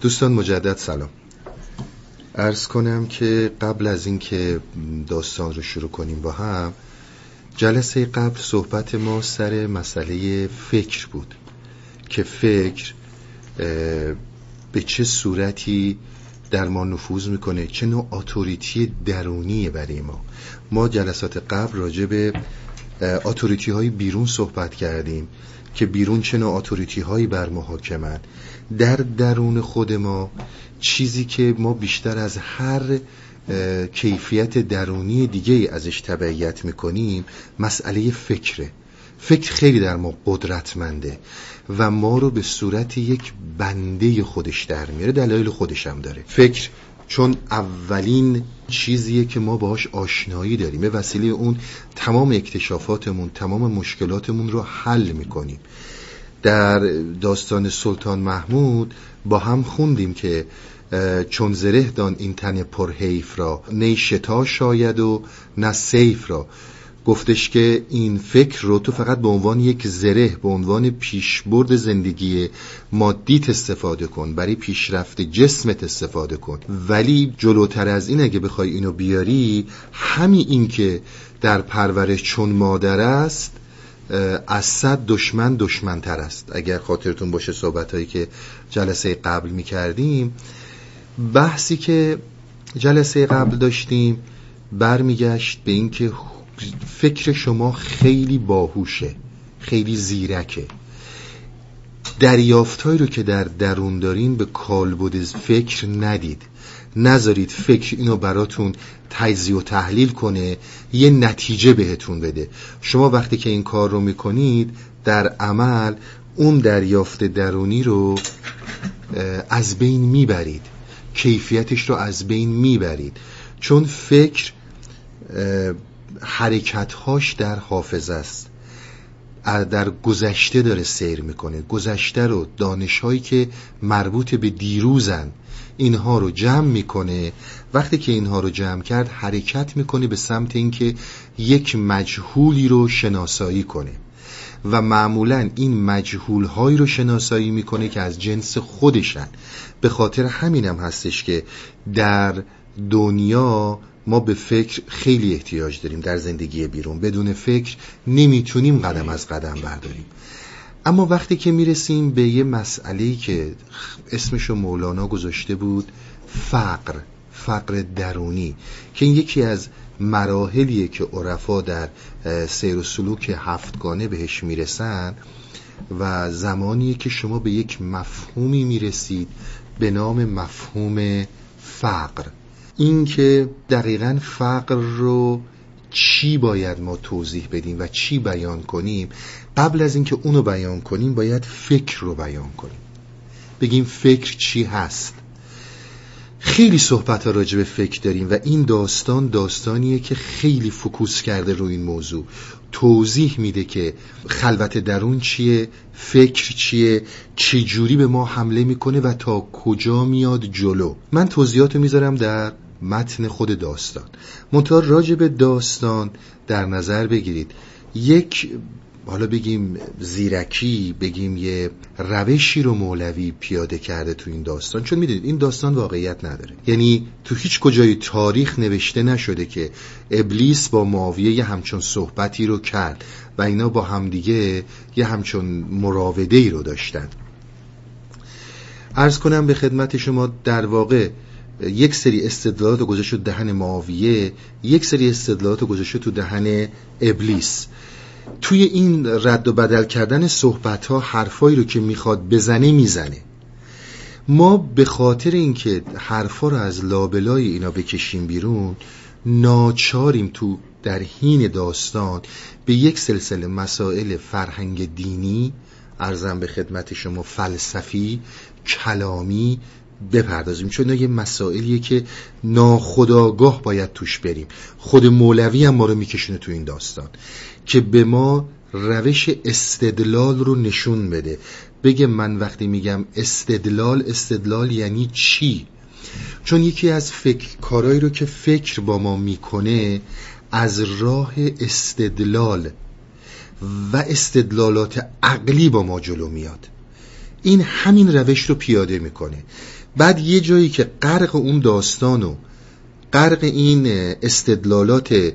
دوستان مجدد سلام. ارز کنم که قبل از اینکه داستان رو شروع کنیم با هم جلسه قبل صحبت ما سر مسئله فکر بود که فکر به چه صورتی در ما نفوذ می‌کنه چه نوع اتوریتی درونیه برای ما. ما جلسات قبل راجع به اتوریتی های بیرون صحبت کردیم. که بیرون چه نوع اتوریتی هایی بر ما در درون خود ما چیزی که ما بیشتر از هر کیفیت درونی دیگه ازش تبعیت می‌کنیم مسئله فکره. فکر خیلی در ما قدرتمنده و ما رو به صورت یک بنده خودش در میاره دلایل خودش هم داره. فکر چون اولین چیزیه که ما باهاش آشنایی داریم. به وسیله اون تمام اکتشافاتمون تمام مشکلاتمون رو حل می‌کنیم. در داستان سلطان محمود با هم خوندیم که چون زره دان این تن پرحیف را نی شتا شاید و نه سیف را. گفتش که این فکر رو تو فقط به عنوان یک زره به عنوان پیشبرد زندگی مادیت استفاده کن برای پیشرفت جسمت استفاده کن. ولی جلوتر از این اگه بخوای اینو بیاری همین این که در پرورش چون مادر است از صد دشمن دشمنتر است. اگر خاطرتون باشه صحبت هایی که جلسه قبل می کردیم بحثی که جلسه قبل داشتیم برمیگشت به اینکه فکر شما خیلی باهوشه خیلی زیرکه. دریافتهایی رو که در درون دارین به کالبد فکر ندید. نذارید فکر اینو براتون تجزیه و تحلیل کنه یه نتیجه بهتون بده. شما وقتی که این کار رو می‌کنید در عمل اون دریافت درونی رو از بین می‌برید. کیفیتش رو از بین می‌برید. چون فکر حرکتهاش در حافظه است. در گذشته داره سیر می‌کنه. گذشته رو دانشهایی که مربوط به دیروزن اینها رو جمع می‌کنه. وقتی که اینها رو جمع کرد حرکت می‌کنه به سمت اینکه یک مجهولی رو شناسایی کنه. و معمولا این مجهول هایی رو شناسایی می‌کنه که از جنس خودشن. به خاطر همینم هستش که در دنیا ما به فکر خیلی احتیاج داریم در زندگی بیرون. بدون فکر نمی‌تونیم قدم از قدم برداریم. اما وقتی که می‌رسیم به یه مسئله که اسمشو مولانا گذاشته بود فقر فقر درونی که این یکی از مراحلیه که عرفا در سیر و سلوک هفتگانه بهش می‌رسن و زمانیه که شما به یک مفهومی می‌رسید به نام مفهوم فقر. این که دقیقا فقر رو چی باید ما توضیح بدیم و چی بیان کنیم؟ قبل از اینکه اونو بیان کنیم باید فکر رو بیان کنیم. بگیم فکر چی هست؟ خیلی صحبت ها راجع به فکر داریم و این داستان داستانیه که خیلی فکوس کرده رو این موضوع. توضیح میده که خلوت درون چیه فکر چیه چه جوری به ما حمله می‌کنه و تا کجا میاد جلو. من توضیحاتو می‌ذارم در متن خود داستان. منتها راجع به داستان در نظر بگیرید. یک حالا بگیم زیرکی بگیم یه روشی رو مولوی پیاده کرده تو این داستان. چون می‌دونید این داستان واقعیت نداره. یعنی تو هیچ کجای تاریخ نوشته نشده که ابلیس با معاویه یه همچون صحبتی رو کرد و اینا با همدیگه یه همچون مراوده ای رو داشتن. ارز کنم به خدمت شما در واقع یک سری استدلالات گذاشت تو دهن معاویه یک سری استدلالات گذاشت تو دهن ابلیس. توی این رد و بدل کردن صحبت ها حرفایی رو که می‌خواد بزنه می‌زنه. ما به خاطر اینکه حرفا رو از لابلای اینا بکشیم بیرون ناچاریم تو در حین داستان به یک سلسله مسائل فرهنگ دینی ارزم به خدمت شما فلسفی کلامی بپردازیم. چون یه مسائلیه که ناخداگاه باید توش بریم. خود مولوی هم ما رو میکشونه تو این داستان. که به ما روش استدلال رو نشون بده. بگه من وقتی میگم استدلال استدلال یعنی چی؟ چون یکی از فکر کارهایی رو که فکر با ما می‌کنه از راه استدلال و استدلالات عقلی با ما جلو میاد. این همین روش رو پیاده می‌کنه. بعد یه جایی که غرق اون داستان و غرق این استدلالات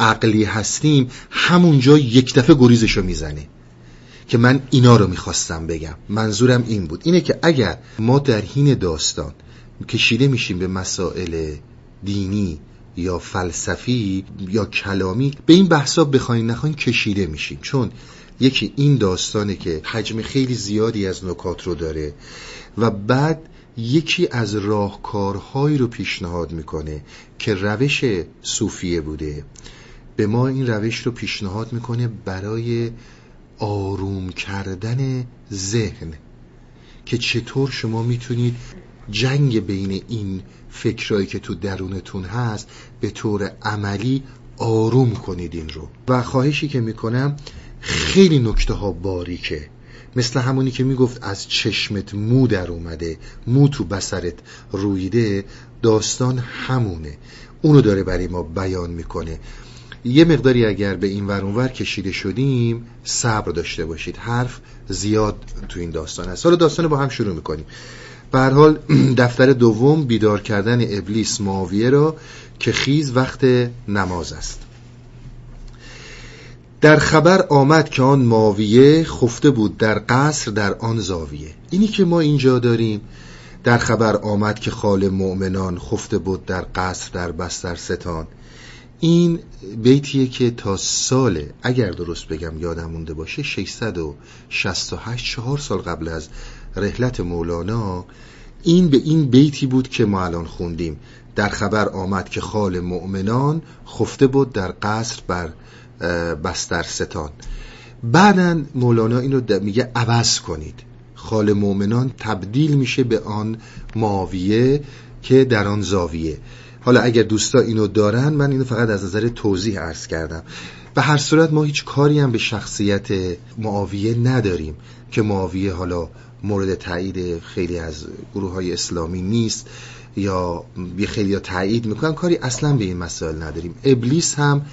عقلی هستیم همونجا یک دفعه گریزش رو می‌زنه که من اینا رو می‌خواستم بگم. منظورم این بود. اینه که اگر ما در حین داستان کشیده میشیم به مسائل دینی یا فلسفی یا کلامی به این بحثا بخواین نخواین کشیده میشیم. چون یکی این داستانه که حجم خیلی زیادی از نکات رو داره و بعد یکی از راهکارهایی رو پیشنهاد می‌کنه که روش صوفیه بوده. به ما این روش رو پیشنهاد می‌کنه برای آروم کردن ذهن که چطور شما می‌تونید جنگ بین این فکرهایی که تو درونتون هست به طور عملی آروم کنید این رو. و خواهشی که می‌کنم خیلی نکته ها باریکه. مثل همونی که می‌گفت از چشمت مو در اومده مو تو بسرت رویده داستان همونه. اونو داره برای ما بیان می‌کنه. یه مقداری اگر به این ورونور کشیده شدیم صبر داشته باشید. حرف زیاد تو این داستان هست. حالا داستان با هم شروع می‌کنیم. به حال دفتر دوم بیدار کردن ابلیس معاویه را که خیز وقت نماز است. در خبر آمد که آن ماویه خفته بود در قصر در آن زاویه. اینی که ما اینجا داریم در خبر آمد که خال مؤمنان خفته بود در قصر در بستر ستان این بیتیه که تا سال اگر درست بگم یادم مونده باشه 668 چهار سال قبل از رحلت مولانا این به این بیتی بود که ما الان خوندیم. در خبر آمد که خال مؤمنان خفته بود در قصر بر بستر ستان. بعدا مولانا اینو میگه عوض کنید. خال مؤمنان تبدیل میشه به آن ماویه که در آن زاویه. حالا اگر دوستا اینو دارن من اینو فقط از نظر توضیح عرض کردم. به هر صورت ما هیچ کاری هم به شخصیت معاویه نداریم که معاویه حالا مورد تایید خیلی از گروه های اسلامی نیست یا خیلی تایید می‌کنن. کاری اصلا به این مسائل نداریم. ابلیس هم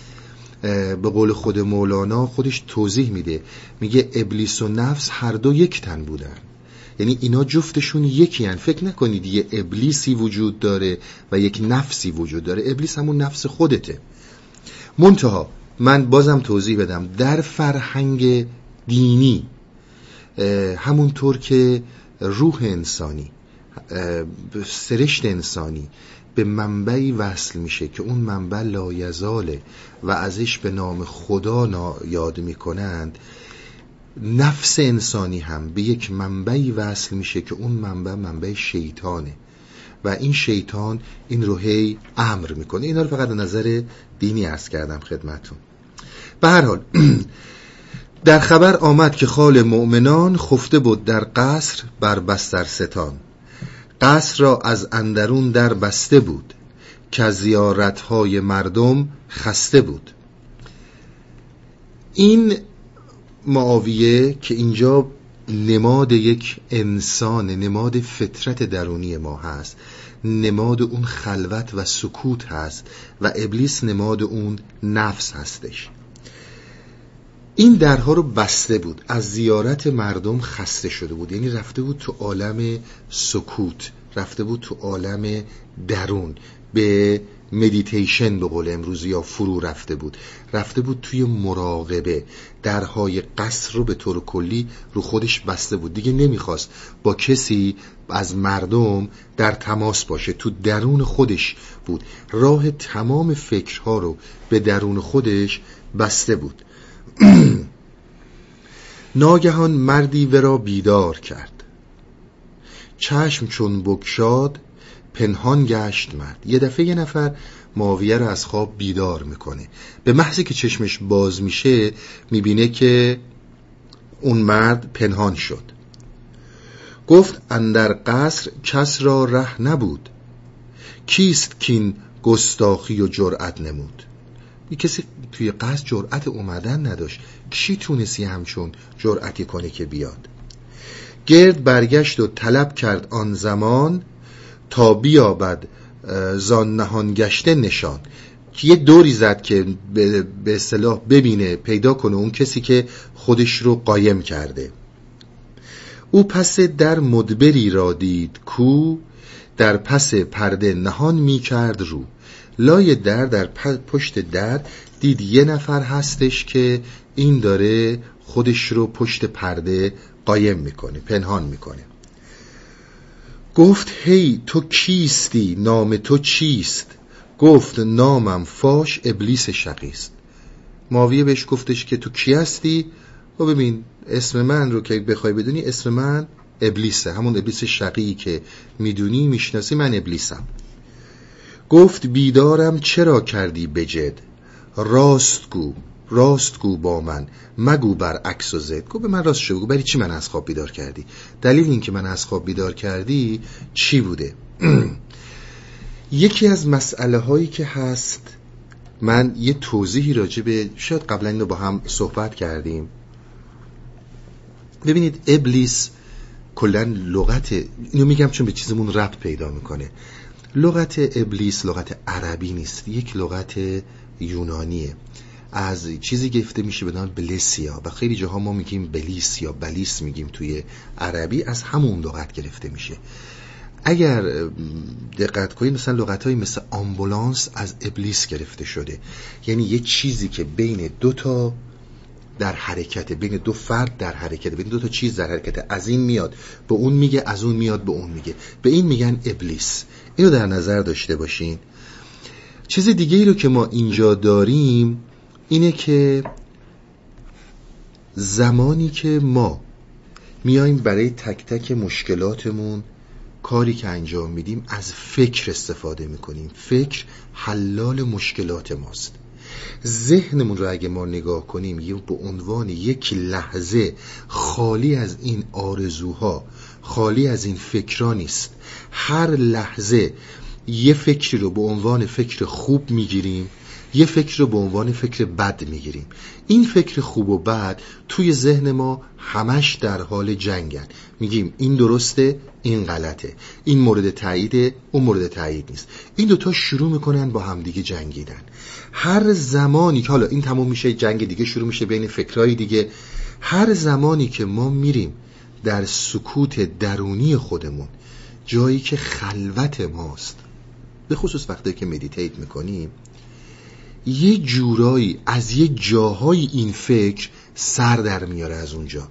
به قول خود مولانا خودش توضیح میده. میگه ابلیس و نفس هر دو یک تن بودن. یعنی اینا جفتشون یکی هن. فکر نکنید یه ابلیسی وجود داره و یک نفسی وجود داره. ابلیس همون نفس خودته. منتها من بازم توضیح بدم. در فرهنگ دینی همونطور که روح انسانی سرشت انسانی به منبعی وصل میشه که اون منبع لایزاله و ازش به نام خدا یاد می‌کنند. نفس انسانی هم به یک منبعی وصل میشه که اون منبع منبع شیطانه. و این شیطان این رو امر می‌کنه. اینا رو فقط نظر دینی ارز کردم خدمتون به هر حال در خبر آمد که خال مؤمنان خفته بود در قصر بر بستر ستان. قصر را از اندرون در بسته بود که زیارتهای مردم خسته بود. این معاویه که اینجا نماد یک انسان نماد فطرت درونی ما هست نماد اون خلوت و سکوت هست و ابلیس نماد اون نفس هستش. این درها رو بسته بود. از زیارت مردم خسته شده بود. یعنی رفته بود تو عالم سکوت رفته بود تو عالم درون. به مدیتیشن به قول امروزی یا فرو رفته بود. رفته بود توی مراقبه. درهای قصر رو به طور کلی رو خودش بسته بود. دیگه نمی‌خواست با کسی از مردم در تماس باشه. تو درون خودش بود. راه تمام فکرها رو به درون خودش بسته بود. ناگهان مردی ورا بیدار کرد. چشم چون بکشاد پنهان گشت مرد. یه دفعه یه نفر معاویه رو از خواب بیدار می‌کنه. به محضی که چشمش باز میشه می‌بینه که اون مرد پنهان شد. گفت اندر قصر کس را ره نبود. کیست کین گستاخی و جرأت نمود؟ یه کسی توی قصد جرأت اومدن نداشت. کی تونستی همچون جرأتی کنه که بیاد؟ گرد برگشت و طلب کرد آن زمان تا بیابد زان نهان گشته نشان. که یه دوری زد که به اصطلاح ببینه پیدا کنه اون کسی که خودش رو قایم کرده. او پس در مدبری را دید کو در پس پرده نهان می کرد رو. لای در در پشت در دید یه نفر هستش که این داره خودش رو پشت پرده قایم می‌کنه پنهان می‌کنه. گفت هی تو کیستی؟ نام تو چیست؟ گفت نامم فاش ابلیس شقیست. ماویه بهش گفتش که تو کی هستی؟ و ببین اسم من رو که بخوای بدونی اسم من ابلیسه. همون ابلیس شقیی که می‌دونی می‌شناسی من ابلیسم. گفت بیدارم چرا کردی بجد راست گو راست گو با من. مگو بر عکس و زد. گو به من راست شو برای چی من از خواب بیدار کردی؟ دلیل این که من از خواب بیدار کردی چی بوده؟ یکی از مسئله هایی که هست من یه توضیحی راجع به شاید قبلا اینو با هم صحبت کردیم. ببینید ابلیس کلا لغت اینو میگم چون به چیزمون ربط پیدا می‌کنه. لغت ابلیس لغت عربی نیست. یک لغت یونانیه. از چیزی گفته میشه به نام بلسیا و خیلی جاها ما میگیم بلیس یا بلیس میگیم توی عربی از همون لغت گرفته میشه. اگر دقت کنید مثلا لغت مثل آمبولانس از ابلیس گرفته شده. یعنی یه چیزی که بین دو تا در حرکت بین دو فرد در حرکت بین دو تا چیز در حرکت از این میاد به اون میگه از اون میاد به اون میگه. به این میگن ابلیس. اینو در نظر داشته باشین. چیز دیگه ای رو که ما اینجا داریم اینه که زمانی که ما میایم برای تک تک مشکلاتمون کاری که انجام میدیم از فکر استفاده می‌کنیم. فکر حلال مشکلات ماست. ذهنمون رو اگه ما نگاه کنیم یه به عنوان یک لحظه خالی از این آرزوها خالی از این فکرها نیست. هر لحظه یه فکری رو به عنوان فکر خوب می‌گیریم یه فکر رو به عنوان فکر بد می‌گیریم. این فکر خوب و بد توی ذهن ما همش در حال جنگن. میگیم این درسته این غلطه. این مورد تاییده اون مورد تایید نیست. این دوتا شروع می‌کنن با همدیگه جنگیدن. هر زمانی که حالا این تموم میشه جنگ دیگه شروع میشه بین فکرهای دیگه هر زمانی که ما میریم در سکوت درونی خودمون جایی که خلوت ماست به خصوص وقتی که meditate می‌کنیم یه جورایی از یه جاهای این فکر سر در میاره از اونجا.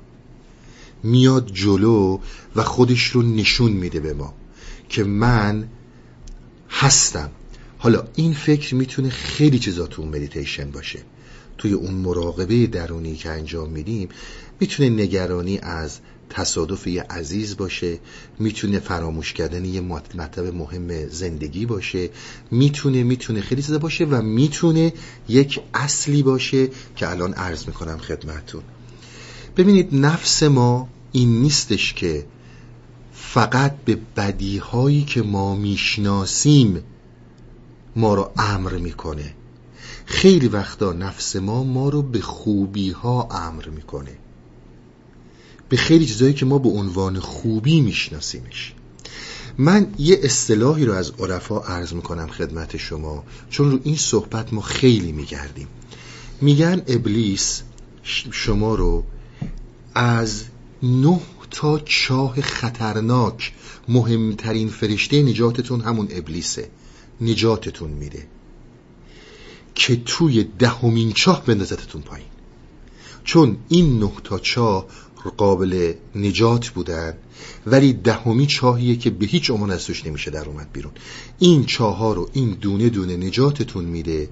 میاد جلو و خودش رو نشون میده به ما که من هستم. حالا این فکر می‌تونه خیلی چیزا تو مدیتیشن باشه. توی اون مراقبه درونی که انجام میدیم می‌تونه نگرانی از تصادف یه عزیز باشه می‌تونه فراموش کردن یه مطلب مهم زندگی باشه می‌تونه می‌تونه خیلی چیزا باشه و می‌تونه یک اصلی باشه که الان عرض می‌کنم خدمتون ببینید نفس ما این نیستش که فقط به بدیهایی که ما می‌شناسیم ما رو امر می‌کنه. خیلی وقتا نفس ما ما رو به خوبی ها امر می‌کنه. به خیلی چیزایی که ما به عنوان خوبی میشناسیمش. من یه اصطلاحی رو از عرفا عرض می‌کنم خدمت شما چون رو این صحبت ما خیلی میگردیم. میگن ابلیس شما رو از نه تا چاه خطرناک مهمترین فرشته نجاتتون همون ابلیسه. نجاتتون میده. که توی دهمین چاه بندازتتون پایین. چون این نه تا چاه قابل نجات بودن. ولی دهمی چاهیه که به هیچ عنوان از نمیشه در اومد بیرون. این چاه ها رو این دونه دونه نجاتتون میده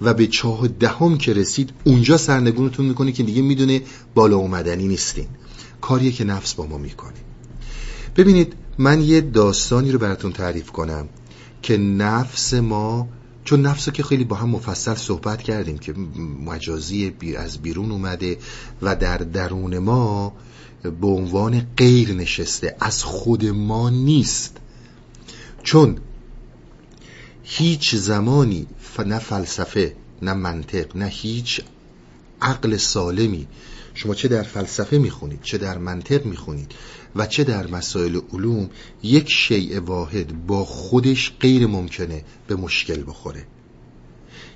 و به چاه دهم که رسید اونجا سرنگونتون می‌کنه که دیگه می‌دونه بالا اومدنی نیستین. کاریه که نفس با ما می‌کنه. ببینید من یه داستانی رو براتون تعریف کنم که نفس ما چون نفس که خیلی با هم مفصل صحبت کردیم که مجازی از بیرون اومده و در درون ما به عنوان غیر نشسته از خود ما نیست. چون هیچ زمانی نه فلسفه نه منطق نه هیچ عقل سالمی شما چه در فلسفه می‌خونید چه در منطق می‌خونید و چه در مسائل علوم یک شیء واحد با خودش غیر ممکنه به مشکل بخوره.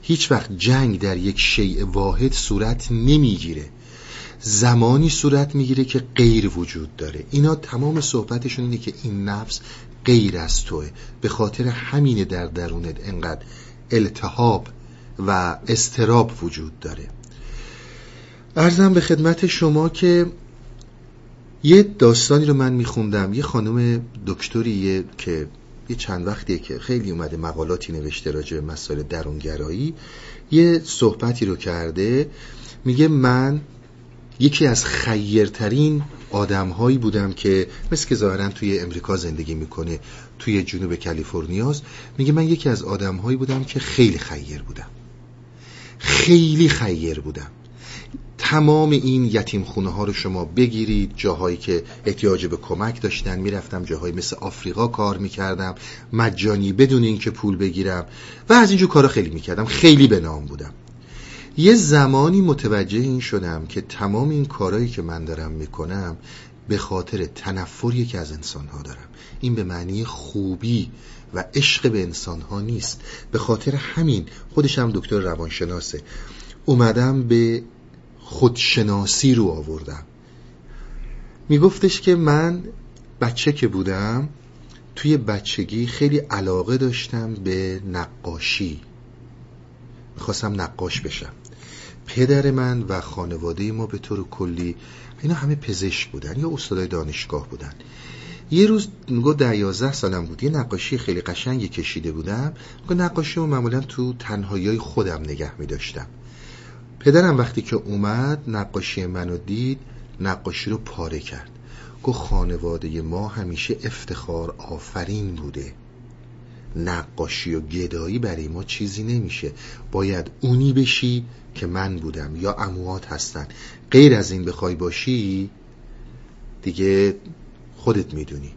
هیچ وقت جنگ در یک شیء واحد صورت نمی‌گیره. زمانی صورت می‌گیره که غیر وجود داره. اینا تمام صحبتشون اینه که این نفس غیر از توه. به خاطر همینه در درونت انقدر التهاب و استراب وجود داره. ارزم به خدمت شما که یه داستانی رو من میخوندم. یه خانم دکتریه که یه چند وقتیه که خیلی اومده مقالاتی نوشته راجع به مسائل درونگرایی. یه صحبتی رو کرده. میگه من یکی از خیرترین آدمهایی بودم که مثل که ظاهرا توی امریکا زندگی می‌کنه توی جنوب کالیفرنیاست. میگه من یکی از آدمهایی بودم که خیلی خیر بودم. خیلی خیر بودم. تمام این یتیم خونه ها رو شما بگیرید. جاهایی که احتیاج به کمک داشتن. می‌رفتم جاهایی مثل آفریقا کار می‌کردم. مجانی بدون اینکه پول بگیرم. و از اینجور کارا خیلی می‌کردم. خیلی به نام بودم. یه زمانی متوجه این شدم که تمام این کارهایی که من دارم می‌کنم به خاطر تنفری که از انسانها دارم. این به معنی خوبی و عشق به انسانها نیست. به خاطر همین خودش هم دکتر روانشناسه. اومدم به خودشناسی رو آوردم. میگفتش که من بچه که بودم توی بچگی خیلی علاقه داشتم به نقاشی. می‌خواستم نقاش بشم. پدر من و خانواده ما به طور کلی اینا همه پزشک بودن یا استادای دانشگاه بودن. یه روز میگو ده یازده سالم بود. یه نقاشی خیلی قشنگی کشیده بودم. میگو نقاشی رو معمولا تو تنهایی خودم نگه میداشتم. پدرم وقتی که اومد نقاشی منو دید نقاشی رو پاره کرد. گفت خانواده ما همیشه افتخار آفرین بوده. نقاشی و گدایی برای ما چیزی نمیشه. باید اونی بشی که من بودم یا اموات هستن. غیر از این بخوای باشی دیگه خودت می‌دونی.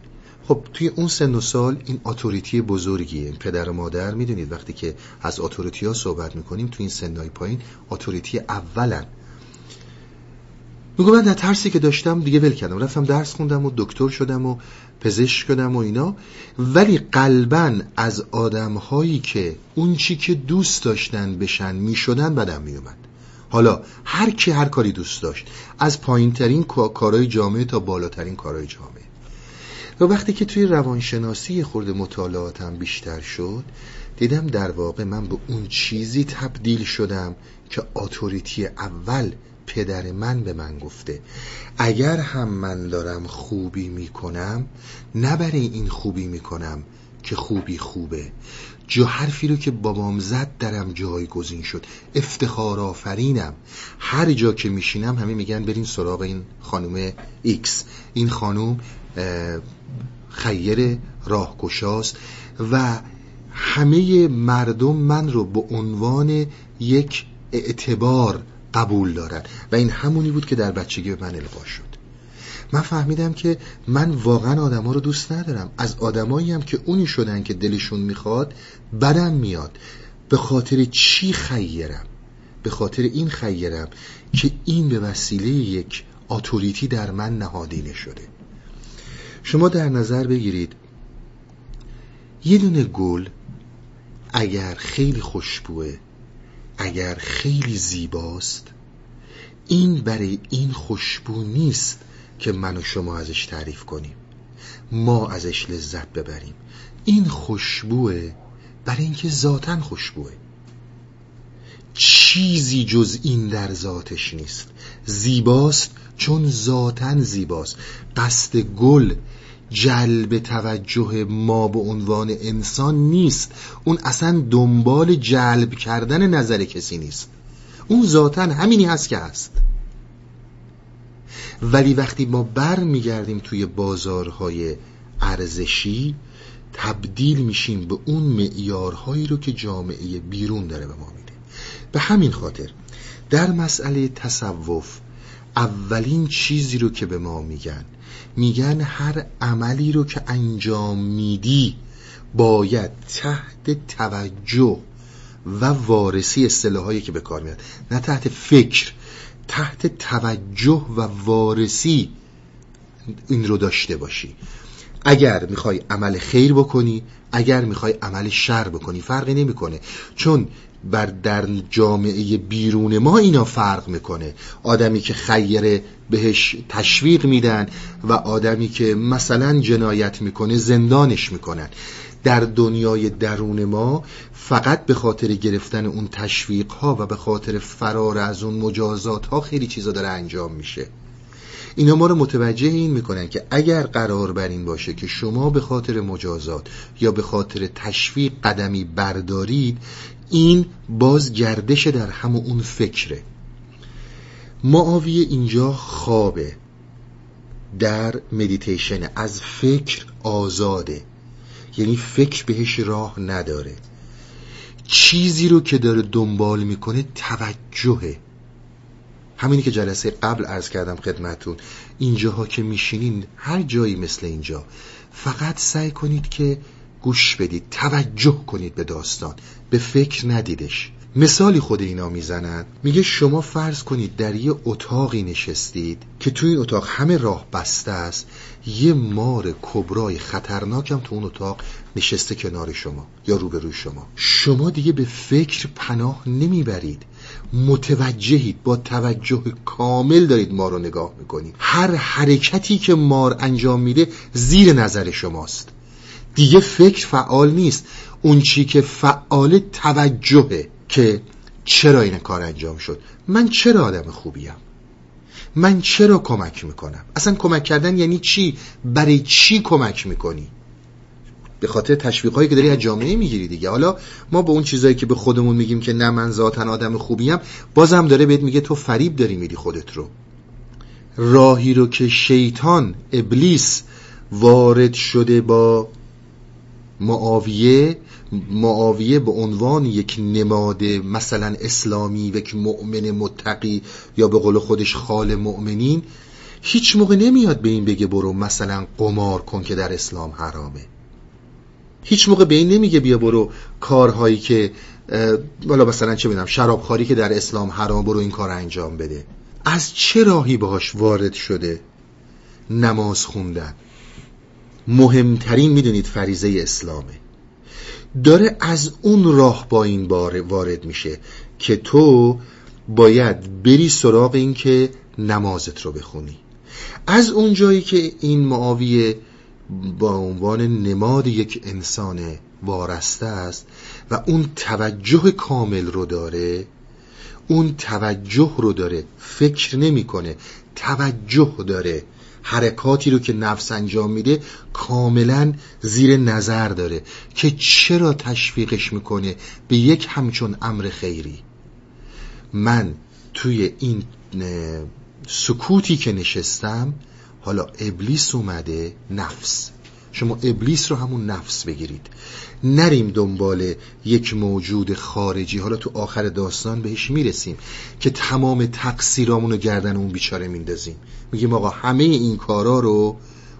خب توی اون سن و سال این اتوریتی بزرگیه. این پدر و مادر می‌دونید وقتی که از اتوریتی ها صحبت می‌کنیم توی این سنهای پایین اتوریتی اولن. میگو من در ترسی که داشتم دیگه ول کردم. رفتم درس خوندم و دکتر شدم و پزشک شدم و اینا. ولی قلبا از آدمهایی که اون چی که دوست داشتن بشن می‌شدن بدم میومد حالا هر کی هر کاری دوست داشت از پایین ترین کارهای جامعه تا بالاترین کارهای جامعه. و وقتی که توی روانشناسی خورده مطالعاتم بیشتر شد دیدم در واقع من به اون چیزی تبدیل شدم که اتوریتی اول پدر من به من گفته. اگر هم من دارم خوبی می‌کنم نه برای این خوبی می‌کنم که خوبی خوبه. جو حرفی رو که بابام زد درم جایگزین شد. افتخار آفرینم. هر جا که میشینم همه میگن برین سراغ این خانم ایکس این خانم خیر راهگشاست و همه مردم من رو به عنوان یک اعتبار قبول دارن. و این همونی بود که در بچگی به من القا شد. من فهمیدم که من واقعا آدما رو دوست ندارم. از آدمایی هم که اونی شدن که دلشون می‌خواد بدم میاد. به خاطر چی خیرم؟ به خاطر این خیرم که این به وسیله یک اتوریتی در من نهادینه شده. شما در نظر بگیرید. یه دونه گل اگر خیلی خوشبوه اگر خیلی زیباست این برای این خوشبو نیست که من و شما ازش تعریف کنیم. ما ازش لذت ببریم. این خوشبوه برای اینکه ذاتا خوشبوه چیزی جز این در ذاتش نیست. زیباست چون ذاتا زیباست. قصد گل جلب توجه ما به عنوان انسان نیست. اون اصلا دنبال جلب کردن نظر کسی نیست. اون ذاتا همینی هست که هست. ولی وقتی ما بر میگردیم توی بازارهای ارزشی تبدیل میشیم به اون معیارهایی رو که جامعه بیرون داره به ما میده. به همین خاطر در مسئله تصوف اولین چیزی رو که به ما میگن میگن هر عملی رو که انجام میدی باید تحت توجه و وارسی اصطلاحایی که به کار میاد نه تحت فکر تحت توجه و وارسی این رو داشته باشی. اگر می‌خوای عمل خیر بکنی اگر می‌خوای عمل شر بکنی فرقی نمی‌کنه. چون بر در جامعه بیرون ما اینا فرق می‌کنه. آدمی که خیره بهش تشویق میدن و آدمی که مثلا جنایت می‌کنه زندانش می‌کنن. در دنیای درون ما فقط به خاطر گرفتن اون تشویق ها و به خاطر فرار از اون مجازات ها خیلی چیزا داره انجام میشه. اینا ما رو متوجه این می‌کنن که اگر قرار بر این باشه که شما به خاطر مجازات یا به خاطر تشویق قدمی بردارید این باز گردش در همون اون فکره. معاویه اینجا خوابه. در مدیتیشن از فکر آزاده. یعنی فکر بهش راه نداره. چیزی رو که داره دنبال می‌کنه توجهه. همینی که جلسه قبل عرض کردم خدمتون. اینجاها که میشینین هر جایی مثل اینجا. فقط سعی کنید که گوش بدید توجه کنید به داستان. به فکر ندیدش. مثالی خود اینا می‌زنن میگه شما فرض کنید در یه اتاقی نشستید که تو این اتاق همه راه بسته است. یه مار کبرای خطرناک هم تو اون اتاق نشسته کنار شما یا روبروی شما. شما دیگه به فکر پناه نمی‌برید. متوجهید با توجه کامل دارید ما رو نگاه می‌کنید. هر حرکتی که مار انجام میده زیر نظر شماست. دیگه فکر فعال نیست. اون چی که فعال توجهه که چرا این کار انجام شد. من چرا آدم خوبیم؟ من چرا کمک می‌کنم؟ اصلا کمک کردن یعنی چی؟ برای چی کمک می‌کنی؟ به خاطر تشویقایی که داری از جامعه می‌گیری دیگه. حالا ما با اون چیزایی که به خودمون میگیم که نه من ذاتن آدم خوبیم بازم داره بهت میگه تو فریب داری میدی خودت رو. راهی رو که شیطان ابلیس وارد شده با معاویه معاویه به عنوان یک نماد مثلا اسلامی و یک مؤمن متقی یا به قول خودش خال مؤمنین هیچ موقع نمیاد به این بگه برو مثلا قمار کن که در اسلام حرامه. هیچ موقع به این نمیگه بیا برو کارهایی که والا مثلا چه می‌دونم شرابخواری که در اسلام حرام برو این کار انجام بده. از چه راهی باهاش وارد شده نماز خوندن؟ مهمترین می‌دونید فریزه اسلامه. داره از اون راه با این بار وارد میشه که تو باید بری سراغ این که نمازت رو بخونی. از اون جایی که این معاویه با عنوان نماد یک انسان وارسته است و اون توجه کامل رو داره اون توجه رو داره فکر نمی‌کنه توجه داره. حرکاتی رو که نفس انجام میده کاملا زیر نظر داره که چرا تشویقش می‌کنه به یک همچون امر خیری. من توی این سکوتی که نشستم حالا ابلیس اومده نفس. شما ابلیس رو همون نفس بگیرید. نریم دنبال یک موجود خارجی. حالا تو آخر داستان بهش می‌رسیم که تمام تقصیرامونو گردن اون بیچاره میندازیم. میگیم آقا همه این کارا رو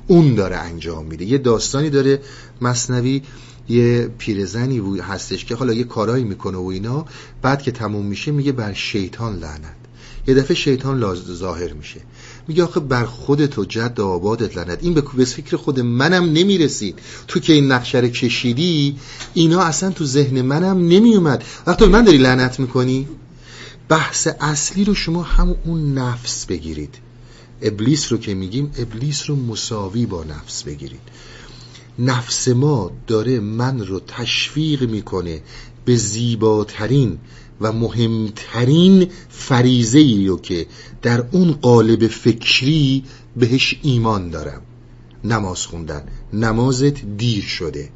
اون داره انجام میده. یه داستانی داره مصنوی یه پیرزنی هستش که حالا یه کارایی می‌کنه و اینا. بعد که تموم میشه میگه بر شیطان لعنت. یه دفعه شیطان ظاهر میشه. میگه آخه بر خودت و جد آبادت لعنت. این به فکر خود منم نمی‌رسید. تو که این نقشه رو کشیدی اینا اصلا تو ذهن منم نمیومد. وقتی من داری لعنت می‌کنی بحث اصلی رو شما هم اون نفس بگیرید. ابلیس رو که میگیم ابلیس رو مساوی با نفس بگیرید. نفس ما داره من رو تشویق می‌کنه به زیباترین و مهمترین فریزه ای رو که در اون قالب فکری بهش ایمان دارم. نماز خوندن. نمازت دیر شده.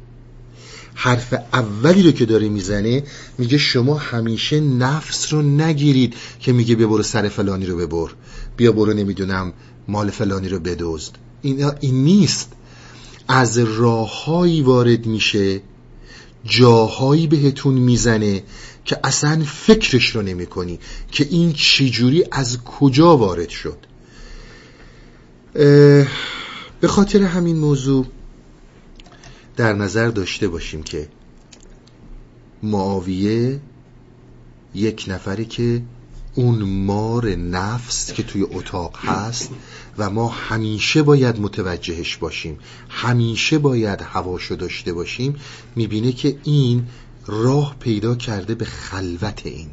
حرف اولی رو که داره می‌زنه میگه شما همیشه نفس رو نگیرید که میگه بیا برو سر فلانی رو ببر. بیا برو نمی‌دونم مال فلانی رو بدزد. این, این نیست. از راههایی وارد میشه جاهایی بهتون می‌زنه که اصلا فکرش رو نمی کنی که این چجوری از کجا وارد شد. به خاطر همین موضوع در نظر داشته باشیم که معاویه یک نفری که اون مار نفس که توی اتاق هست و ما همیشه باید متوجهش باشیم همیشه باید هواشو داشته باشیم می‌بینه که این راه پیدا کرده به خلوت این.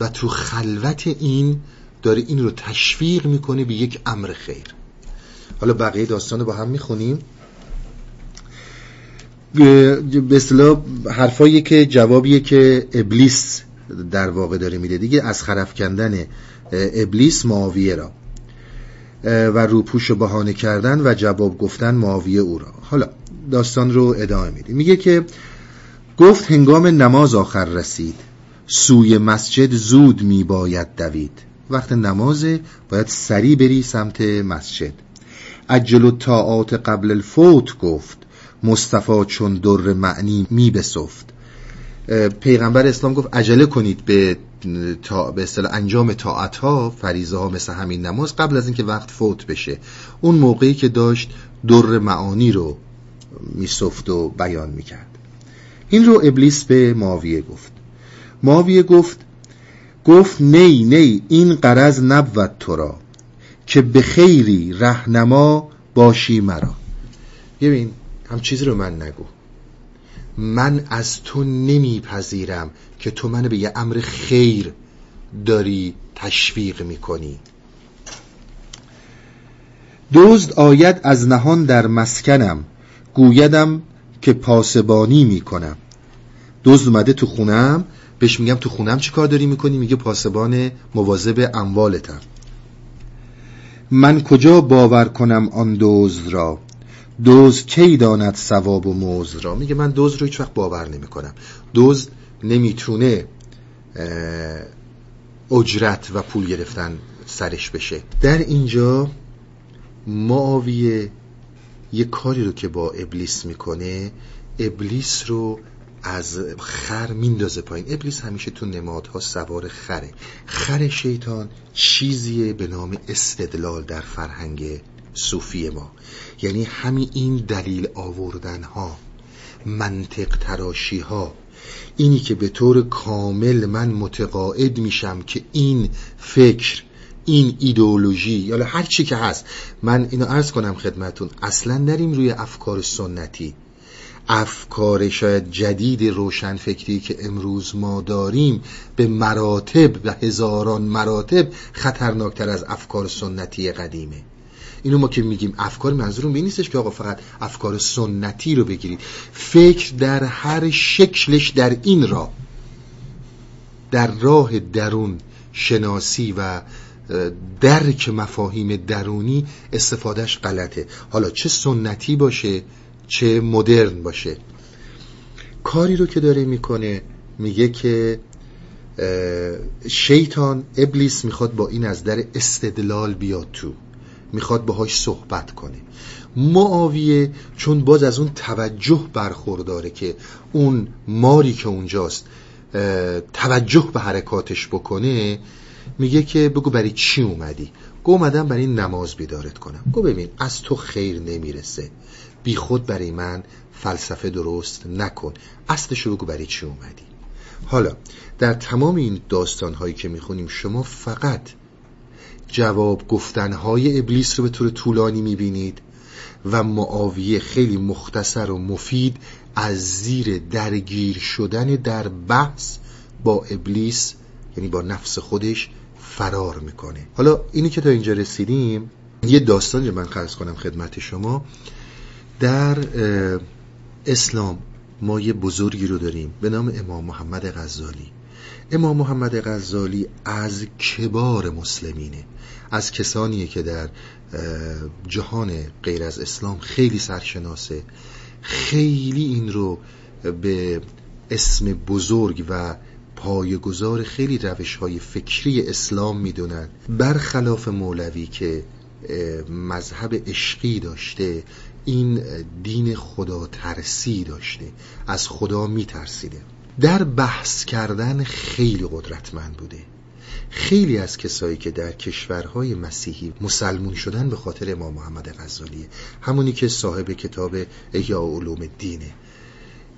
و تو خلوت این داره این رو تشویق می‌کنه به یک امر خیر. حالا بقیه داستان رو با هم می‌خونیم. به اصطلاح حرفایی که جوابیه که ابلیس در واقع داره میده. دیگه از خرف کندن ابلیس معاویه را. و روپوش بهانه کردن و جواب گفتن معاویه او را. حالا داستان رو ادامه میده میگه که گفت هنگام نماز آخر رسید. سوی مسجد زود میباید دوید. وقت نماز باید سریع بری سمت مسجد. اجل طاعات قبل الفوت گفت. مصطفی چون در معنی می بسفت. پیغمبر اسلام گفت عجله کنید به تا به اصطلاح انجام طاعت ها فریضه ها مثل همین نماز قبل از اینکه وقت فوت بشه. اون موقعی که داشت در معانی رو میسفت و بیان می‌کرد این رو ابلیس به معاویه گفت. معاویه گفت گفت نی نی این قرض نبود تو را که به خیری رهنما باشی مرا. ببین هم چیزی رو من نگو. من از تو نمیپذیرم که تو منو به یه امر خیر داری تشویق می‌کنی. دزد آید از نهان در مسکنم گویدم که پاسبانی می‌کنم. دزد اومده تو خونم بهش میگم تو خونم چی کار داری می‌کنی؟ میگه پاسبان مواظب اموالتم. من کجا باور کنم آن دزد را؟ دوز کی داند ثواب و موز را؟ میگه من دوز رو هیچ وقت باور نمی کنم دوز نمی‌تونه اجرت و پول گرفتن سرش بشه. در اینجا معاویه یه کاری رو که با ابلیس می‌کنه ابلیس رو از خر میندازه پایین. ابلیس همیشه تو نمادها سوار خره. خر شیطان چیزیه به نام استدلال در فرهنگ صوفی ما. یعنی همین این دلیل آوردن ها منطق تراشی ها اینی که به طور کامل من متقاعد میشم که این فکر این ایدئولوژی یا هر چی که هست من اینو عرض کنم خدمتون اصلا نریم روی افکار سنتی. افکار شاید جدید روشن فکری که امروز ما داریم به مراتب و هزاران مراتب خطرناکتر از افکار سنتی قدیمه. اینو ما که میگیم افکار منظورم به نیستش که آقا فقط افکار سنتی رو بگیرید. فکر در هر شکلش در این راه در راه درون شناسی و درک مفاهیم درونی استفادهش غلطه. حالا چه سنتی باشه؟ چه مدرن باشه. کاری رو که داره می‌کنه میگه که شیطان ابلیس می‌خواد با این از در استدلال بیاد تو. می‌خواد باهاش صحبت کنه. معاویه چون باز از اون توجه برخورداره که اون ماری که اونجاست توجه به حرکاتش بکنه میگه که بگو برای چی اومدی؟ گو اومدم برای نماز بیدارت کنم. گو ببین از تو خیر نمی‌رسه. بی خود برای من فلسفه درست نکن. اصلشو بگو برای چی اومدی؟ حالا در تمام این داستان هایی که می‌خونیم شما فقط جواب گفتنهای ابلیس رو به طور طولانی می‌بینید و معاویه خیلی مختصر و مفید از زیر درگیر شدن در بحث با ابلیس یعنی با نفس خودش فرار می‌کنه. حالا اینی که تا اینجا رسیدیم یه داستانی من خرس کنم خدمت شما. در اسلام ما یه بزرگی رو داریم به نام امام محمد غزالی. امام محمد غزالی از کبار مسلمینه. از کسانیه که در جهان غیر از اسلام خیلی سرشناسه. خیلی این رو به اسم بزرگ و پایگزار خیلی روش های فکری اسلام می‌دونن. برخلاف مولوی که مذهب عشقی داشته این دین خدا ترسی داشته. از خدا میترسیده. در بحث کردن خیلی قدرتمند بوده. خیلی از کسایی که در کشورهای مسیحی مسلمون شدن به خاطر امام محمد غزالیه همونی که صاحب کتاب احیاء علوم دینه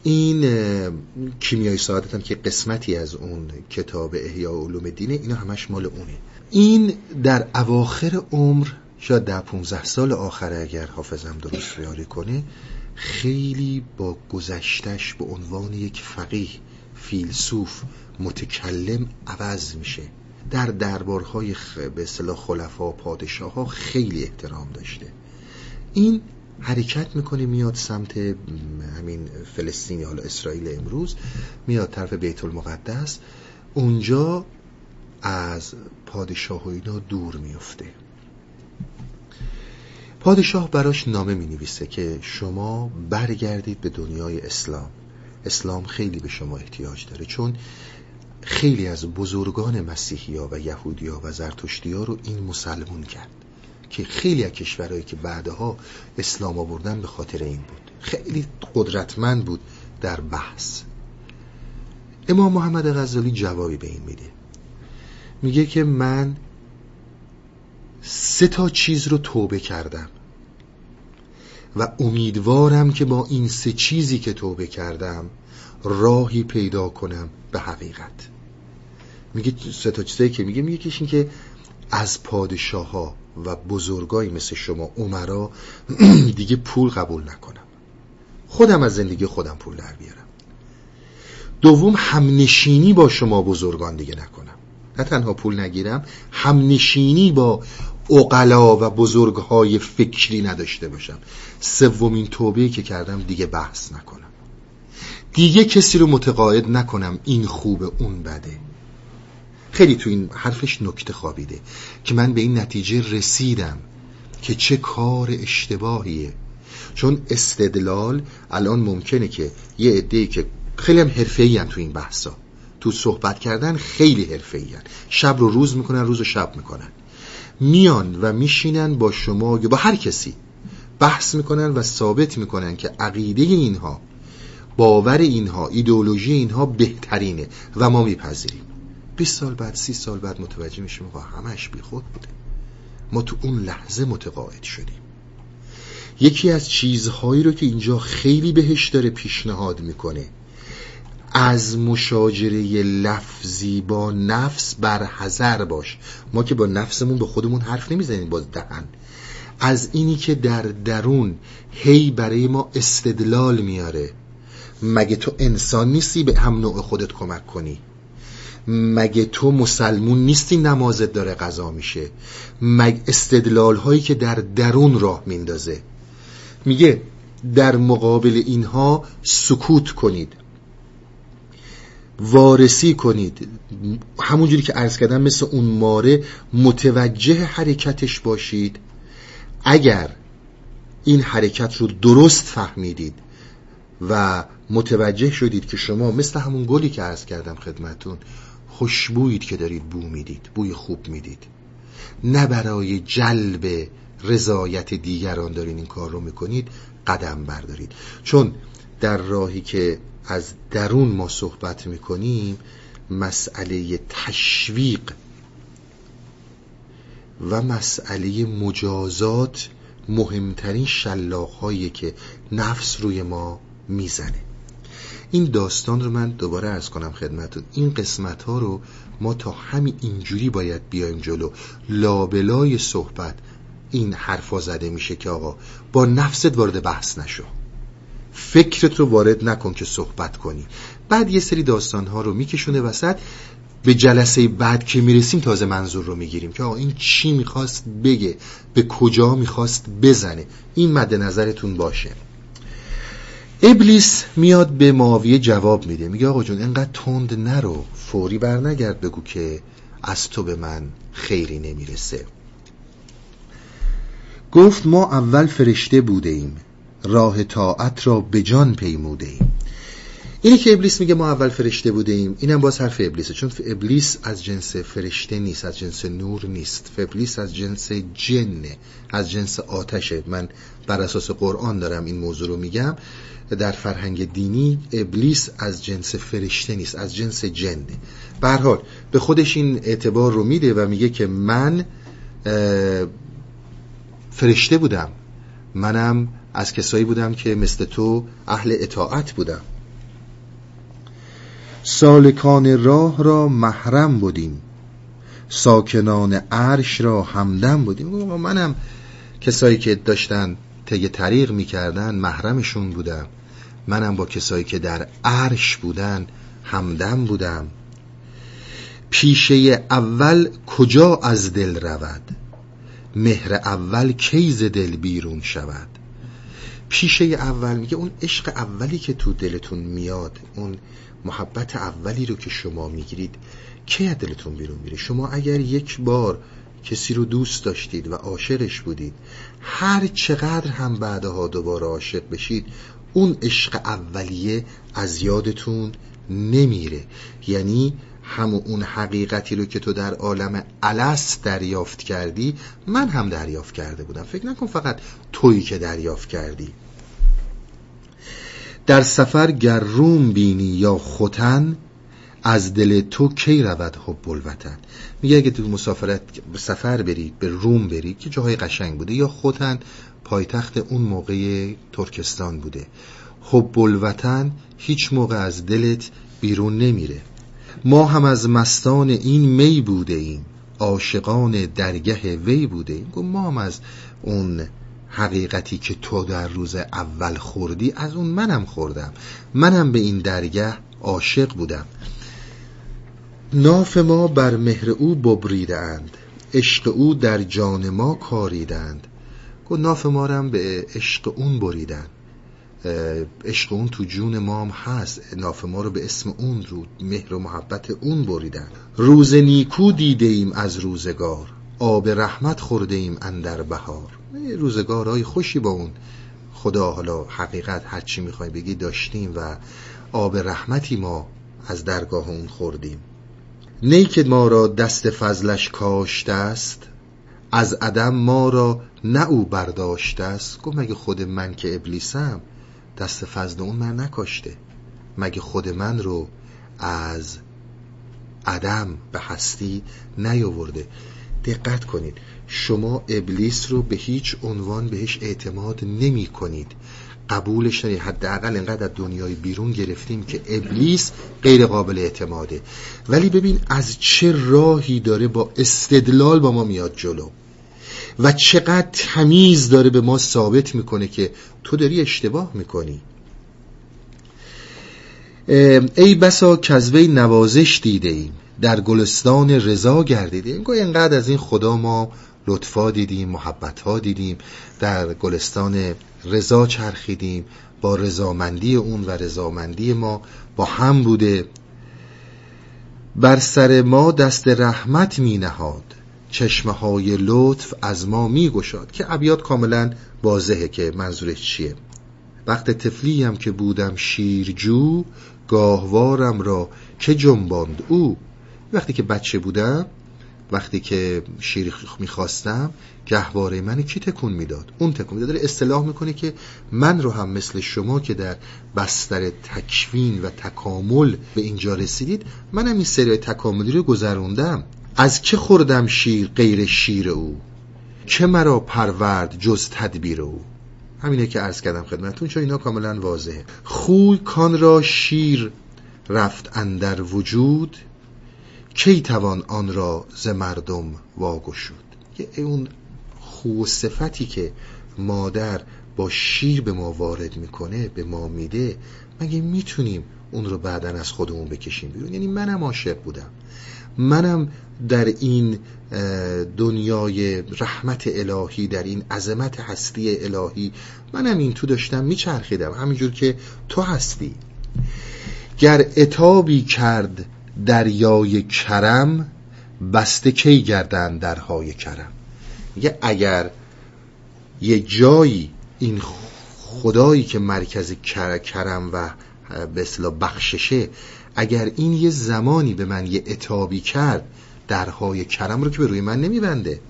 این کیمیای سعادت هم که قسمتی از اون کتاب احیاء علوم دینه اینا همش مال اونه. این در اواخر عمر شاید در 15 سال آخر اگر حافظم درست ریاری کنه خیلی با گذشتش به عنوان یک فقیه فیلسوف متکلم عوض میشه. در دربارهای به اصطلاح خلفا پادشاه ها خیلی احترام داشته. این حرکت می‌کنه میاد سمت همین فلسطین حالا اسرائیل امروز میاد طرف بیت المقدس. اونجا از پادشاه و اینا دور میفته پادشاه براش نامه می نویسه که شما برگردید به دنیای اسلام. اسلام خیلی به شما احتیاج داره چون خیلی از بزرگان مسیحی ها و یهودی ها و زرتشتی ها رو این مسلمون کرد که خیلی از کشورهایی که بعدها اسلام آوردن به خاطر این بود. خیلی قدرتمند بود در بحث. امام محمد غزالی جوابی به این میده. میگه که من سه تا چیز رو توبه کردم. و امیدوارم که با این سه چیزی که توبه کردم راهی پیدا کنم به حقیقت. میگه سه تا چیزایی که میگه میگه این که از پادشاه ها و بزرگایی مثل شما عمرا دیگه پول قبول نکنم. خودم از زندگی خودم پول در بیارم. دوم همنشینی با شما بزرگان دیگه نکنم. نه تنها پول نگیرم همنشینی با اقلا و بزرگهای فکری نداشته باشم. سومین توبه که کردم دیگه بحث نکنم. دیگه کسی رو متقاعد نکنم این خوبه اون بده. خیلی تو این حرفش نکته خوابیده که من به این نتیجه رسیدم که چه کار اشتباهیه. چون استدلال الان ممکنه که یه عده‌ای که خیلی هم حرفه‌ای تو این بحثا. تو صحبت کردن خیلی حرفه‌ای شب رو روز می‌کنن روز رو شب می‌کنن. میان و میشینن با شما یا با هر کسی. بحث می‌کنن و ثابت می‌کنن که عقیده اینها باور اینها ایدئولوژی اینها بهترینه و ما میپذیریم. 20 سال بعد 30 سال بعد متوجه میشیم و همش بی خود بوده. ما تو اون لحظه متقاعد شدیم. یکی از چیزهایی رو که اینجا خیلی بهش داره پیشنهاد می‌کنه از مشاجره لفظی با نفس برحذر باش. ما که با نفسمون به خودمون حرف نمی‌زنیم با دهن. از اینی که در درون هی برای ما استدلال میاره. مگه تو انسان نیستی به هم نوع خودت کمک کنی؟ مگه تو مسلمون نیستی نمازت داره قضا میشه؟ مگه استدلال هایی که در درون راه میندازه. میگه در مقابل اینها سکوت کنید. وارسی کنید. همونجوری که عرض کردم مثل اون ماره متوجه حرکتش باشید. اگر این حرکت رو درست فهمیدید و متوجه شدید که شما مثل همون گلی که عرض کردم خدمتون خوشبویید که دارید بو می‌دید بوی خوب می‌دید. نه برای جلب رضایت دیگران دارین این کار رو می‌کنید قدم بردارید. چون در راهی که از درون ما صحبت می‌کنیم مسئله تشویق و مسئله مجازات مهمترین شلاقهایی که نفس روی ما می‌زنه. این داستان رو من دوباره ارز کنم خدمتون این قسمت ها رو ما تا همین اینجوری باید بیایم جلو. لابلای صحبت این حرفا زده میشه که آقا با نفست وارد بحث نشو. فکرت رو وارد نکن که صحبت کنی. بعد یه سری داستان ها رو میکشونه وسط به جلسه بعد که می‌رسیم تازه منظور رو می‌گیریم که آقا این چی می‌خواست بگه به کجا می‌خواست بزنه. این مد نظرتون باشه. ابلیس میاد به معاویه جواب میده. میگه آقا جون انقدر تند نرو فوری برنگرد بگو که از تو به من خیری نمی‌رسه. گفت ما اول فرشته بوده ایم. راه طاعت را به جان پیموده ایم. اینی که ابلیس میگه ما اول فرشته بوده ایم اینم باز حرف ابلیسه چون ابلیس از جنس فرشته نیست از جنس نور نیست. ابلیس از جنس جنه از جنس آتشه من بر اساس قرآن دارم این موضوع رو میگم. در فرهنگ دینی ابلیس از جنس فرشته نیست از جنس جنه به حال به خودش این اعتبار رو میده و میگه که من فرشته بودم. منم از کسایی بودم که مثل تو اهل اطاعت بودم. سالکان راه را محرم بودیم. ساکنان عرش را همدم بودیم. منم کسایی که داشتن طی طریق می‌کردن محرمشون بودم. منم با کسایی که در عرش بودن همدم بودم. پیشه اول کجا از دل رود؟ مهر اول کیز دل بیرون شود؟ پیشه اول میگه اون عشق اولی که تو دلتون میاد اون محبت اولی رو که شما می‌گیرید کی از دلتون بیرون میره؟ شما اگر یک بار کسی رو دوست داشتید و عاشقش بودید هر چقدر هم بعدها دوباره عاشق بشید اون عشق اولیه از یادتون نمیره. یعنی همون اون حقیقتی رو که تو در عالم الست دریافت کردی من هم دریافت کرده بودم. فکر نکن فقط تویی که دریافت کردی. در سفر گر روم بینی یا خوتن از دل تو کی رود حب الوطن؟ میگه اگه تو مسافرت سفر بری به روم بری که جاهای قشنگ بوده یا خوتن پایتخت اون موقع ترکستان بوده. حب الوطن هیچ موقع از دلت بیرون نمیره. ما هم از مستان این می بوده ایم. عاشقان درگه وی بوده ایم. ما هم از اون حقیقتی که تو در روز اول خوردی از اون منم خوردم. منم به این درگه عاشق بودم. ناف ما بر مهر او ببریدند. عشق او در جان ما کاریدند. گفت ناف ما هم به عشق اون بریدن عشق اون تو جون ما هم هست. ناف ما رو به اسم اون رو مهر و محبت اون بریدن. روز نیکو دیده ایم از روزگار. آب رحمت خورده ایم اندر بهار. روزگارهای خوشی با اون. خدا حالا حقیقت هرچی می‌خوای بگی داشتیم و آب رحمتی ما از درگاه اون خوردیم. نی که ما را دست فضلش کاشته است. از عدم ما را نه او برداشته است. گفت مگه خود من که ابلیسم دست فضل اون من نکاشته. مگه خود من رو از عدم به هستی نیاورده؟ دقت کنید شما ابلیس رو به هیچ عنوان بهش اعتماد نمی کنید. قبولش نمی حداقل انقدر از دنیای بیرون گرفتیم که ابلیس غیر قابل اعتماده. ولی ببین از چه راهی داره با استدلال با ما میاد جلو؟ و چقدر تمیز داره به ما ثابت می‌کنه که تو داری اشتباه می‌کنی. ای بسا کذبه نوازش دیده ایم. در گلستان رضا گردیدیم گویا اینقدر از این خدا ما لطفا دیدیم محبت ها دیدیم. در گلستان رضا چرخیدیم. با رضامندی اون و رضامندی ما با هم بوده. بر سر ما دست رحمت می نهاد چشمه های لطف از ما می گشاد که ابیات کاملا واضحه که منظورش چیه. وقت تفلی هم که بودم شیرجو گاهوارم را که جنباند او. وقتی که بچه بودم وقتی که شیر می‌خواستم گهواره من کی تکون می‌داد؟ اون تکون می‌داد. داره اصطلاح می‌کنه که من رو هم مثل شما که در بستر تکوین و تکامل به اینجا رسیدید منم این سری تکاملی رو گذروندم. از چه خوردم شیر غیر شیر او؟ چه مرا پرورد جز تدبیر او؟ همینه که عرض کردم خدمتون چون اینا کاملا واضحه. خوی کان را شیر رفت اندر وجود کی توان آن را ز مردم واگشود؟ اون خو صفتی که مادر با شیر به ما وارد می‌کنه به ما میده مگه می‌تونیم اون رو بعدا از خودمون بکشیم بیرون؟ یعنی منم عاشق بودم. منم در این دنیای رحمت الهی در این عظمت هستی الهی منم این تو داشتم میچرخیدم. همینجور که تو هستی. گر اتابی کرد دریای کرم بسته کی گردن درهای کرم؟ میگه اگر یه جایی این خدایی که مرکز کرم و به بخششه اگر این یه زمانی به من یه اتابی کرد درهای کرم رو که به روی من نمیبنده.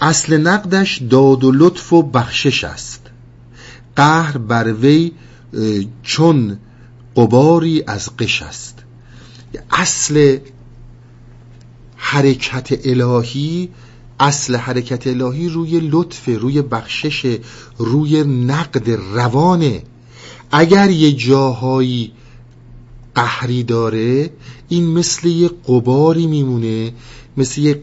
اصل نقدش داد و لطف و بخشش است. قهر بر وی چون قباری از قش است. اصل حرکت الهی اصل حرکت الهی روی لطف روی بخشش روی نقد روانه. اگر یه جاهایی قهری داره این مثل یه قباری میمونه مثل یک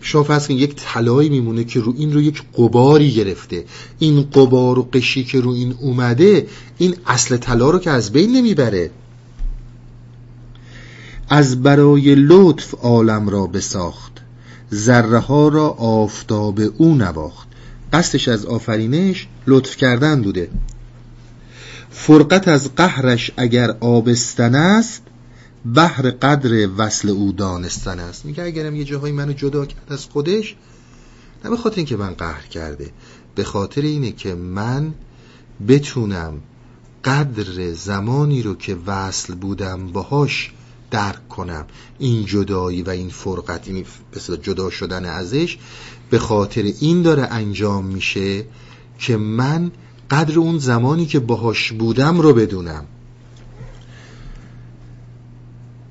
شما فرض یک طلایی میمونه که رو این رو یک قباری گرفته. این قبار و قشی که رو این اومده این اصل طلا رو که از بین نمی‌بره. از برای لطف عالم را بساخت ذره ها را آفتاب او نواخت. قصدش از آفرینش لطف کردن بوده. فرقت از قهرش اگر آبستن است بحر قدر وصل او دانستن است. میگه اگرم یه جاهایی منو جدا کرد از خودش نه به خاطر اینکه من قهر کرده به خاطر اینه که من بتونم قدر زمانی رو که وصل بودم باهاش درک کنم. این جدایی و این فرقت این جدا شدن ازش به خاطر این داره انجام میشه که من قدر اون زمانی که باهاش بودم رو بدونم.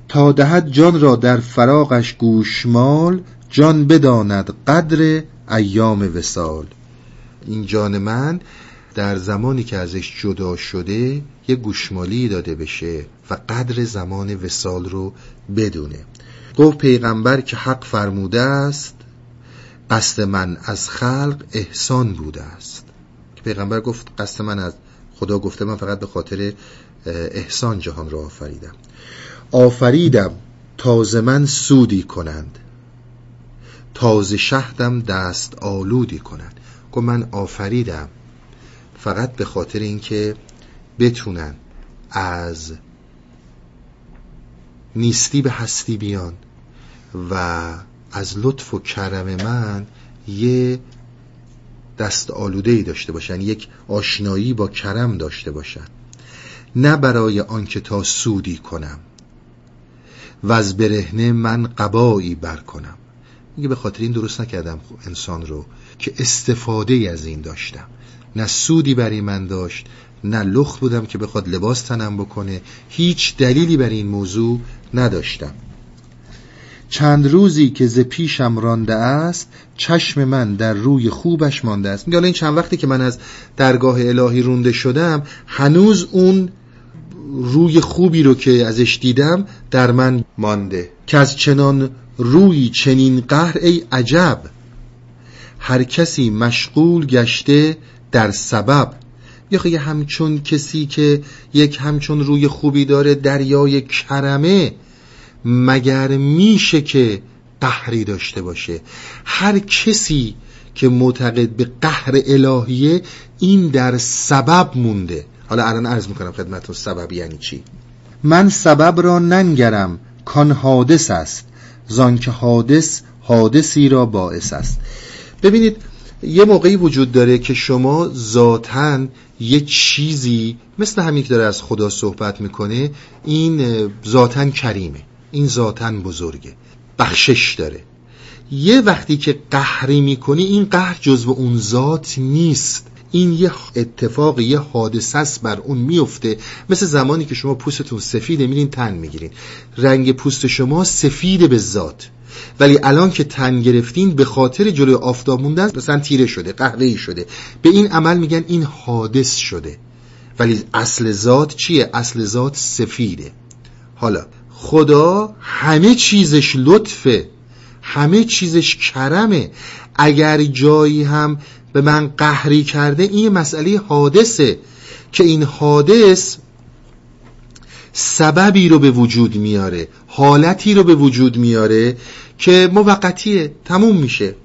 تا دهد جان را در فراغش گوشمال جان بداند قدر ایام وسال این جان من در زمانی که ازش جدا شده یه گوشمالی داده بشه و قدر زمان وسال رو بدونه. گفت پیغمبر که حق فرموده است قصد من از خلق احسان بوده است. پیغمبر گفت قصد من از خدا گفته من فقط به خاطر احسان جهان را آفریدم. آفریدم تازه من سودی کنند. تازه شهدم دست آلودی کنند. گفت من آفریدم فقط به خاطر اینکه بتونن از نیستی به هستی بیان و از لطف و کرم من یه دست آلوده داشته باشن یک آشنایی با کرم داشته باشن. نه برای آنکه تا سودی کنم. و از برهنه من قبایی بر کنم. میگه به خاطر این درست نکردم انسان رو که استفاده از این داشتم. نه سودی برای من داشت نه لخت بودم که بخواد لباس تنم بکنه. هیچ دلیلی بر این موضوع نداشتم. چند روزی که ز پیشم رانده است چشم من در روی خوبش مانده است. میگه این چند وقتی که من از درگاه الهی رونده شدم هنوز اون روی خوبی رو که ازش دیدم در من مانده. که از چنان روی چنین قهر ای عجب هر کسی مشغول گشته در سبب. یا همچون کسی که یک همچون روی خوبی داره دریای کرمه مگر میشه که قهری داشته باشه؟ هر کسی که معتقد به قهر الهیه این در سبب مونده. حالا الان عرض می‌کنم خدمتون سبب یعنی چی؟ من سبب را ننگرم کان حادث است. که حادث حادثی را باعث است. ببینید یه موقعی وجود داره که شما ذاتا یه چیزی مثل همین که داره از خدا صحبت می‌کنه این ذاتا کریمه. این ذاتا بزرگه. بخشش داره. یه وقتی که قهری می‌کنی این قهر جزو اون ذات نیست. این یه اتفاق یه حادثه است بر اون میفته مثل زمانی که شما پوستتون سفیده میرین تن می‌گیرین. رنگ پوست شما سفید به ذات. ولی الان که تن گرفتین به خاطر جلوی آفتاب موندن مثلا تیره شده قهوه‌ای شده. به این عمل میگن این حادث شده. ولی اصل ذات چیه؟ اصل ذات سفیده. حالا خدا همه چیزش لطفه همه چیزش کرمه. اگر جایی هم به من قهری کرده این مسئله حادثه که این حادث سببی رو به وجود میاره حالتی رو به وجود میاره که موقتیه تموم میشه.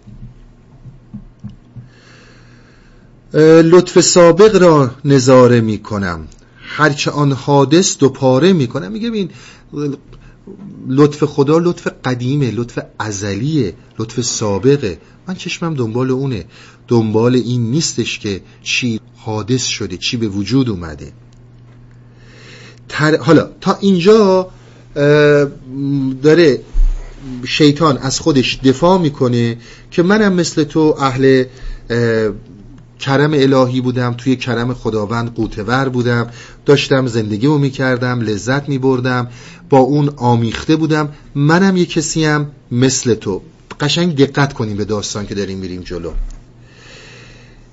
لطف سابق را نظاره می‌کنم. هرچه آن حادث دو پاره می‌کنم. میگه ببین لطف خدا لطف قدیمه لطف ازلیه لطف سابقه. من چشمم دنبال اونه. دنبال این نیستش که چی حادث شده چی به وجود اومده. حالا تا اینجا داره شیطان از خودش دفاع می‌کنه که منم مثل تو اهل کرم الهی بودم توی کرم خداوند قوتور بودم. داشتم زندگیمو می‌کردم لذت میبردم. با اون آمیخته بودم. منم یه کسیم مثل تو. قشنگ دقت کنیم به داستان که داریم میریم جلو.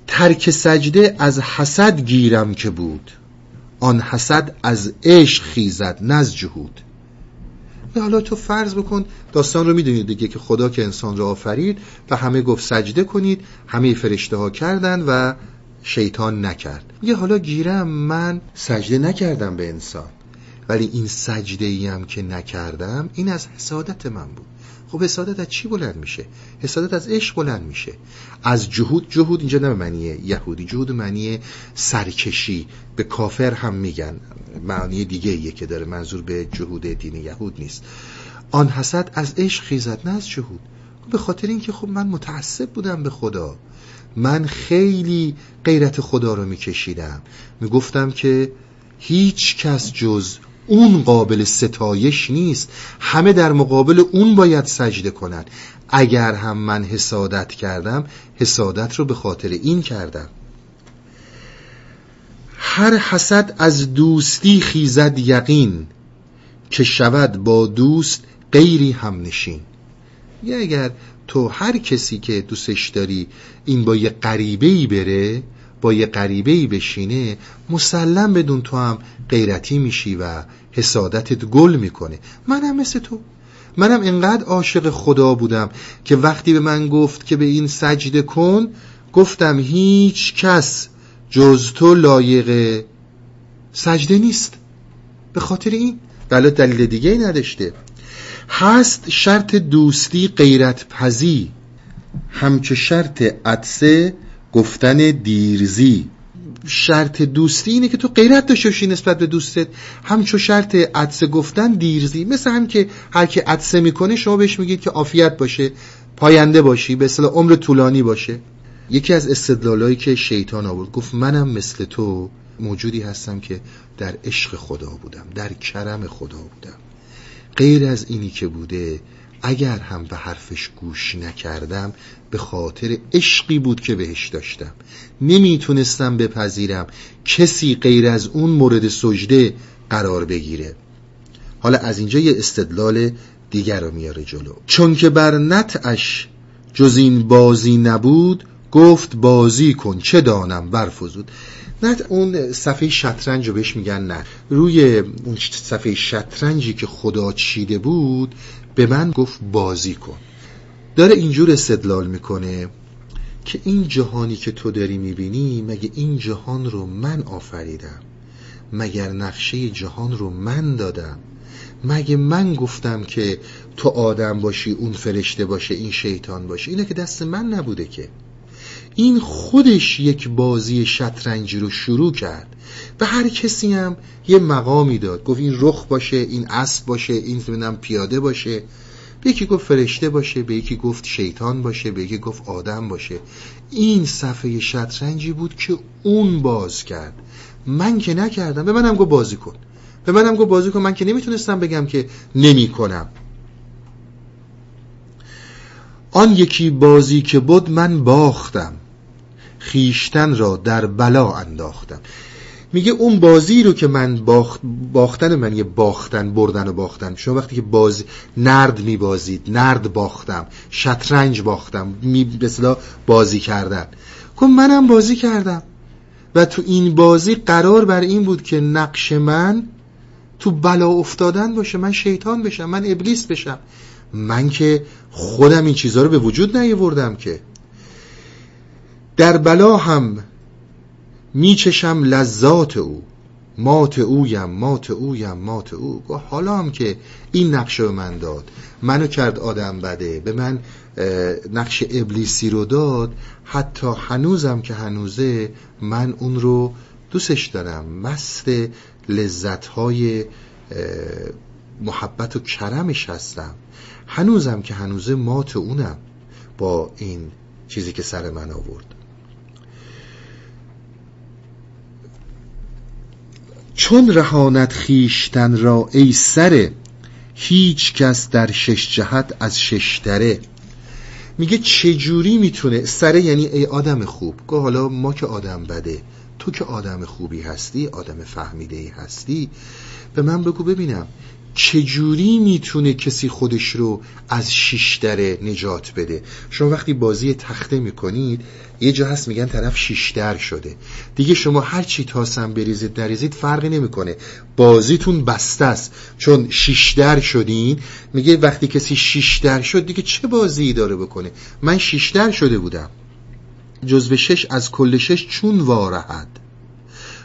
ترک سجده از حسد گیرم که بود. آن حسد از عشق خیزد نه جهود. حالا تو فرض بکن داستان رو می‌دونید دیگه که خدا که انسان را آفرید و همه گفت سجده کنید همه فرشته ها کردن و شیطان نکرد. یه حالا گیرم من سجده نکردم به انسان. ولی این سجده ای هم که نکردم این از حسادت من بود. خب حسادت از چی بلند میشه؟ حسادت از عشق بلند میشه. از جهود جهود اینجا نه معنی یهودی جهود معنی سرکشی. به کافر هم میگن. معنی دیگه ایه که داره. منظور به جهود دین یهود نیست. آن حسد از عشق خیزد نه از جهود. به خاطر اینکه خب من متعصب بودم به خدا. من خیلی غیرت خدا رو میکشیدم. می‌گفتم که هیچ کس جز اون قابل ستایش نیست. همه در مقابل اون باید سجده کنند. اگر هم من حسادت کردم حسادت رو به خاطر این کردم. هر حسد از دوستی خیزد یقین. که شود با دوست غیری هم نشین یا اگر تو هر کسی که دوستش داری این با یه غریبه بره با یه غریبه ای بشینه مسلم بدون تو هم غیرتی میشی و حسادتت گل می‌کنه. منم مثل تو. منم انقدر عاشق خدا بودم که وقتی به من گفت که به این سجده کن گفتم هیچ کس جز تو لایق سجده نیست. به خاطر این. بلا دلیل دیگه ای نداشته. هست شرط دوستی غیرت پزی همچه شرط عدسه گفتن دیرزی. شرط دوستی اینه که تو غیرت داشته نسبت به دوستت. همچو شرط عدسه گفتن دیرزی. مثل هم که هر که عدسه می‌کنه شما بهش میگید که عافیت باشه پاینده باشی به اصطلاح عمر طولانی باشه. یکی از استدلالایی که شیطان آورد گفت منم مثل تو موجودی هستم که در عشق خدا بودم در کرم خدا بودم. غیر از اینی که بوده اگر هم به حرفش گوش نکردم به خاطر عشقی بود که بهش داشتم. نمی‌تونستم بپذیرم کسی غیر از اون مورد سجده قرار بگیره. حالا از اینجا یه استدلال دیگر رو میاره جلو. چون که بر نتعش جز این بازی نبود گفت بازی کن چه دانم؟ برفزود نه اون صفحه شطرنج رو بهش میگن نه. روی اون صفحه شطرنجی که خدا چیده بود به من گفت بازی کن. داره اینجور استدلال می‌کنه که این جهانی که تو داری می‌بینی مگه این جهان رو من آفریدم؟ مگر نقشه جهان رو من دادم؟ مگه من گفتم که تو آدم باشی اون فرشته باشه این شیطان باشه؟ اینه که دست من نبوده که. این خودش یک بازی شطرنجی رو شروع کرد به هر کسی هم یه مقامی داد. گفت این رخ باشه این اسب باشه این پیاده باشه. به یکی گفت فرشته باشه به یکی گفت شیطان باشه به یکی گفت آدم باشه. این صفحه شطرنجی بود که اون باز کرد. من که نکردم به منم گفت بازی کن. به منم گفت بازی کن. من که نمی‌تونستم بگم که نمی کنم آن یکی بازی که بود من باختم. خیشتن را در بلا انداختم. میگه اون بازی رو که من باخت باختن من یه باختن بردن و باختن. شما وقتی که باز نرد میبازید نرد باختم شطرنج باختم می بازی کردن. کن منم بازی کردم. و تو این بازی قرار بر این بود که نقش من تو بلا افتادن باشه من شیطان بشم من ابلیس بشم. من که خودم این چیزها رو به وجود نیاوردم که. در بلا هم میچشم لذات او. مات اویم مات اویم مات او. حالا هم که این نقشه به من داد. منو کرد آدم بده. به من نقش ابلیسی رو داد. حتی هنوزم که هنوزه من اون رو دوستش دارم. مست لذتهای محبت و کرمش هستم. هنوزم که هنوزه مات اونم با این چیزی که سر من آورد. چون رهانت خیشتن را ای سره هیچ کس در شش جهت از ششتره میگه چجوری می‌تونه؟ سره یعنی ای آدم خوب. گه حالا ما که آدم بده تو که آدم خوبی هستی آدم فهمیده ای هستی به من بگو ببینم. چجوری می‌تونه کسی خودش رو از شیشتره نجات بده؟ شما وقتی بازی تخته می‌کنید یه جا هست میگن طرف شیشتر شده. دیگه شما هر چی تاسم بریزید نریزید فرقی نمی‌کنه. بازیتون بسته است. چون شیشتر شدین میگه وقتی کسی شیشتر شد دیگه چه بازی داره بکنه؟ من شیشتر شده بودم. جزو شش از کل شش چون وارهد.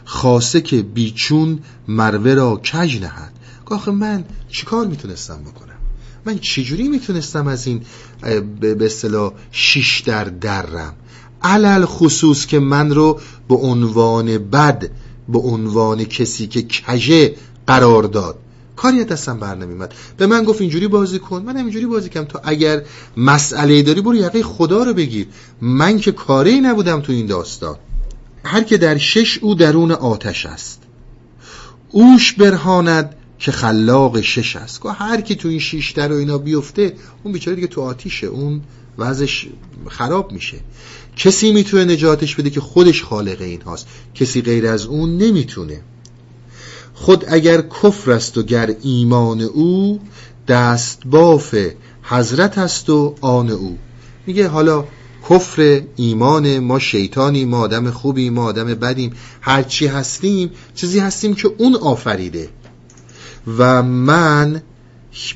خاصه که بیچون مروه را کج نهد. آخه من چیکار می‌تونستم بکنم؟ من چجوری می‌تونستم از این به اصطلاح شیش در درم؟ علل خصوص که من رو به عنوان بد به عنوان کسی که کژه قرار داد. کاری دستم بر نمیمد به من گفت اینجوری بازی کن. من اینجوری بازی کنم تو اگر مسئله داری برو یقه خدا رو بگیر. من که کاری نبودم تو این داستان. هر که در شش او درون آتش است. اوش برهاند که خلاق شش است. که هر کی تو این شیشتر و اینا بیفته اون بیچاره دیگه تو آتیشه اون وضعش خراب میشه. کسی می‌تونه نجاتش بده که خودش خالق این هاست. کسی غیر از اون نمی‌تونه. خود اگر کفر است و گر ایمان او دست باف حضرت است و آن او. میگه حالا کفر ایمان ما شیطانی ما آدم خوبی ما آدم بدیم. هرچی هستیم چیزی هستیم که اون آفریده. و من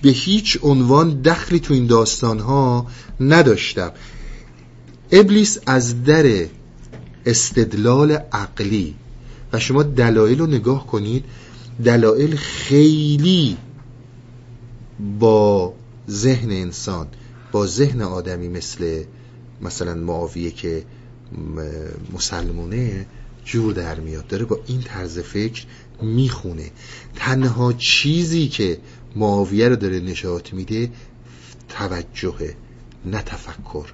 به هیچ عنوان دخلی تو این داستان ها نداشتم. ابلیس از در استدلال عقلی و شما دلایل رو نگاه کنید دلایل خیلی با ذهن انسان با ذهن آدمی مثل مثلا معاویه که مسلمونه جور در میاد. داره با این طرز فکر می‌خونه. تنها چیزی که معاویه رو داره نشاط میده توجهه نه تفکر.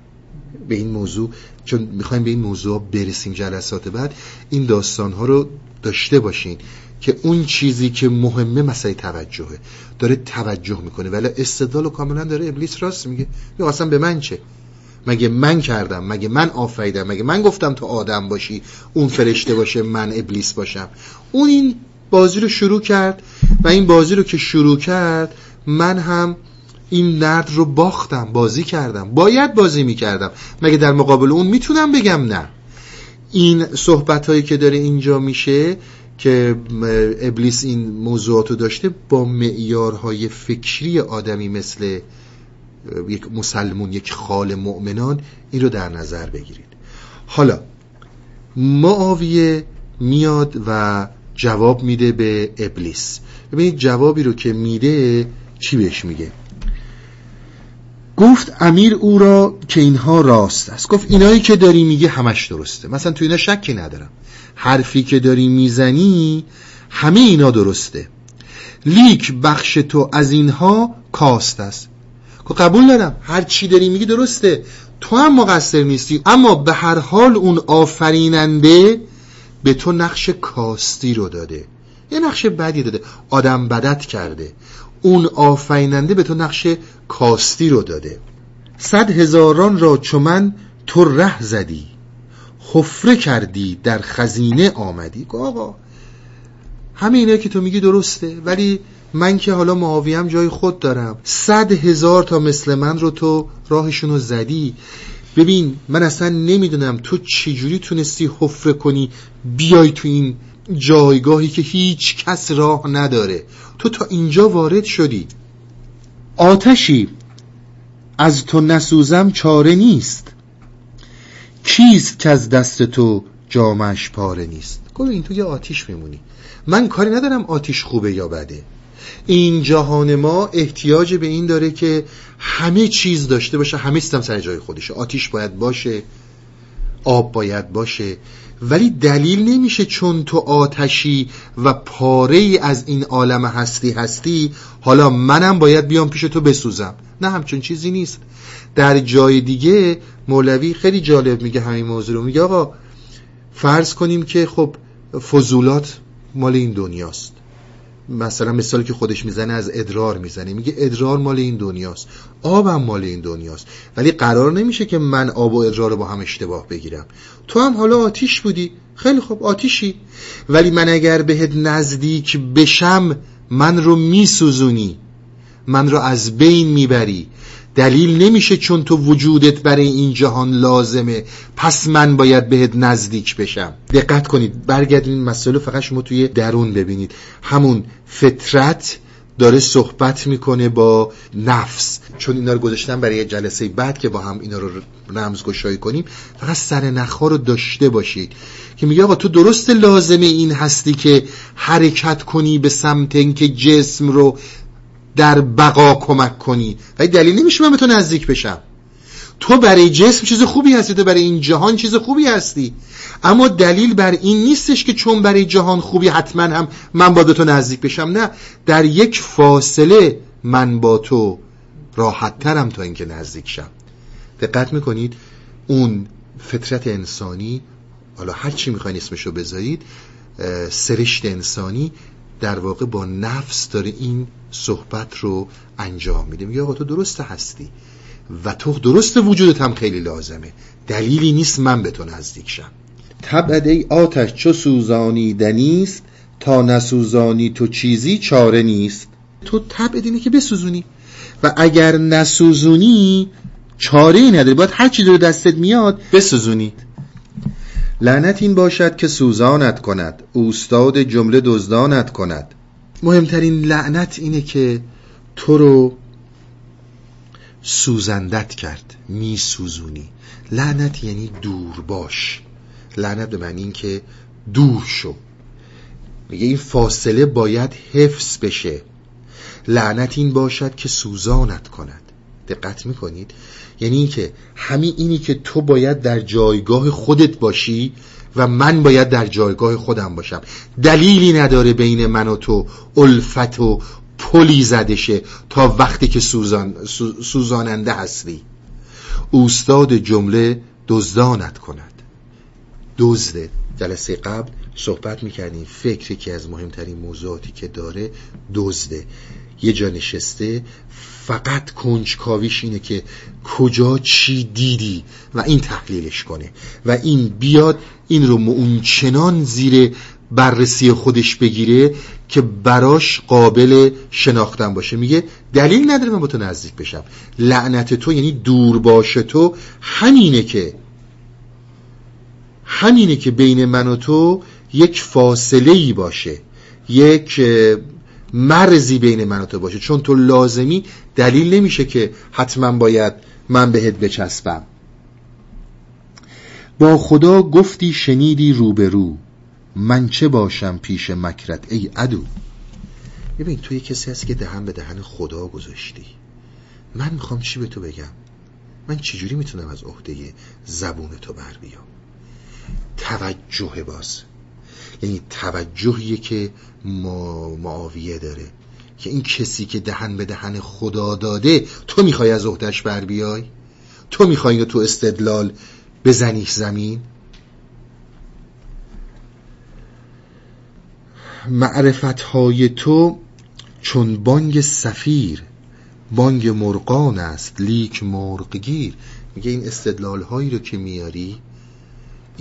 به این موضوع چون می‌خوایم به این موضوع برسیم جلسات بعد این داستان ها رو داشته باشین که اون چیزی که مهمه مسئله توجهه. داره توجه می‌کنه. ولی استدلال کاملا داره ابلیس راست میگه. یا اصلا به من چه؟ مگه من کردم؟ مگه من آفریدم؟ مگه من گفتم تو آدم باشی اون فرشته باشه من ابلیس باشم؟ اون این بازی رو شروع کرد و این بازی رو که شروع کرد من هم این نرد رو باختم بازی کردم. باید بازی می‌کردم. مگه در مقابل اون می‌تونم بگم نه؟ این صحبت هایی که داره اینجا میشه که ابلیس این موضوعات رو داشته با معیارهای فکری آدمی مثل یک مسلمون یک خال مؤمنان این رو در نظر بگیرید. حالا معاویه میاد و جواب میده به ابلیس. ببینید جوابی رو که میده چی بهش میگه؟ گفت امیر او را که اینها راست است. گفت اینایی که داری میگه همش درسته. مثلا تو اینا شکی ندارم. حرفی که داری می‌زنی همه اینا درسته. لیک بخش تو از اینها کاست است. که قبول دارم. هر چی داری میگی درسته. تو هم مقصر نیستی. اما به هر حال اون آفریننده به تو نقش کاستی رو داده. یه نقش بدی داده. آدم بدت کرده. اون آفریننده به تو نقش کاستی رو داده. صد هزاران را چو من تو ره زدی. حفره کردی در خزینه آمدی. آقا همه اینا که تو میگی درسته. ولی من که حالا معاویم جای خود دارم. صد هزار تا مثل من رو تو راهشون زدی. ببین من اصلا نمی‌دونم تو چجوری تونستی حفره کنی بیای تو این جایگاهی که هیچ کس راه نداره. تو تا اینجا وارد شدی. آتشی از تو نسوزم چاره نیست. کیست که از دست تو جامش پاره نیست؟ گفت این تو یه آتیش میمونی. من کاری ندارم آتیش خوبه یا بده. این جهان ما احتیاج به این داره که همه چیز داشته باشه همه سیستم سر جای خودشه. آتیش باید باشه آب باید باشه. ولی دلیل نمیشه چون تو آتشی و پاره از این عالم هستی هستی حالا منم باید بیام پیش تو بسوزم. نه همچون چیزی نیست. در جای دیگه مولوی خیلی جالب میگه همین موضوع رو میگه. آقا فرض کنیم که خب فضولات مال این دنیاست. مثلا مثالی که خودش می‌زنه از ادرار می‌زنه. میگه ادرار مال این دنیاست. آبم مال این دنیاست. ولی قرار نمیشه که من آب و ادرار رو با هم اشتباه بگیرم. تو هم حالا آتیش بودی. خیلی خوب آتیشی. ولی من اگر بهت نزدیک بشم من رو میسوزونی. من رو از بین می‌بری. دلیل نمیشه چون تو وجودت برای این جهان لازمه. پس من باید بهت نزدیک بشم. دقت کنید برگردین این مسئله فقط شما توی درون ببینید. همون فطرت داره صحبت می‌کنه با نفس. چون اینا رو گذاشتم برای جلسه بعد که با هم اینا رو رمزگشایی کنیم فقط سر نخها رو داشته باشید. که میگه آقا تو درست لازمه این هستی که حرکت کنی به سمت اینکه جسم رو در بقا کمک کنی. ولی دلیل نمیشه من به تو نزدیک بشم. تو برای جسم چیز خوبی هستی تو برای این جهان چیز خوبی هستی. اما دلیل بر این نیستش که چون برای جهان خوبی حتما هم من با تو نزدیک بشم نه. در یک فاصله من با تو راحت ترم تا اینکه نزدیک شم. دقت می‌کنید اون فطرت انسانی حالا هر چی می‌خواین اسمشو بذارید سرشت انسانی در واقع با نفس داره این صحبت رو انجام میده میگه آقا تو درست هستی و تو درست وجودت هم خیلی لازمه. دلیلی نیست من به تو نزدیک شم. طبعد ای آتش چو سوزانی دنیست تا نسوزانی تو چیزی چاره نیست. تو طبع اینه که بسوزونی. و اگر نسوزونی چاره ای نداری. باید هر چی دور دستت میاد بسوزونی. لعنت این باشد که سوزانت کند. اوستاد جمله دزدانت کند. مهمترین لعنت اینه که تو رو سوزندت کرد می سوزونی لعنت یعنی دور باش. لعنت به معنی این که دور شو. میگه این فاصله باید حفظ بشه. لعنت این باشد که سوزانت کند. دقت می‌کنید؟ یعنی اینکه همین اینی که تو باید در جایگاه خودت باشی و من باید در جایگاه خودم باشم. دلیلی نداره بین من و تو الفت و پلی زدشه تا وقتی که سوزان سوزاننده هستی. اوستاد جمله دزدانت کند. دزده جلسه قبل صحبت می‌کردیم فکر که از مهمترین موضوعاتی که داره دزده یه جا نشسته فقط کنجکاویش اینه که کجا چی دیدی و این تحلیلش کنه و این بیاد این رو اون چنان زیر بررسی خودش بگیره که براش قابل شناختن باشه. میگه دلیل نداره من با تو نزدیک بشم. لعنت تو یعنی دور باشه تو همینه که همینه که بین من و تو یک فاصله ای باشه. یک مرزی بین من و تو باشه. چون تو لازمی دلیل نمیشه که حتما باید من بهت بچسبم. با خدا گفتی شنیدی روبرو. من چه باشم پیش مکرت ای عدو؟ ببین تو یه کسی هستی که دهن به دهن خدا گذاشتی. من می‌خوام چی به تو بگم؟ من چجوری می‌تونم از عهده زبون تو بر بیام؟ توجه باز. یعنی توجهیه که معاویه داره. که این کسی که دهن به دهن خدا داده تو می‌خوای از عهدهش بر بیای؟ تو می‌خوای تو استدلال بزنی زمین؟ معرفت های تو چون بانگ سفیر بانگ مرغان است لیک مرغگیر. میگه این استدلال هایی رو که میاری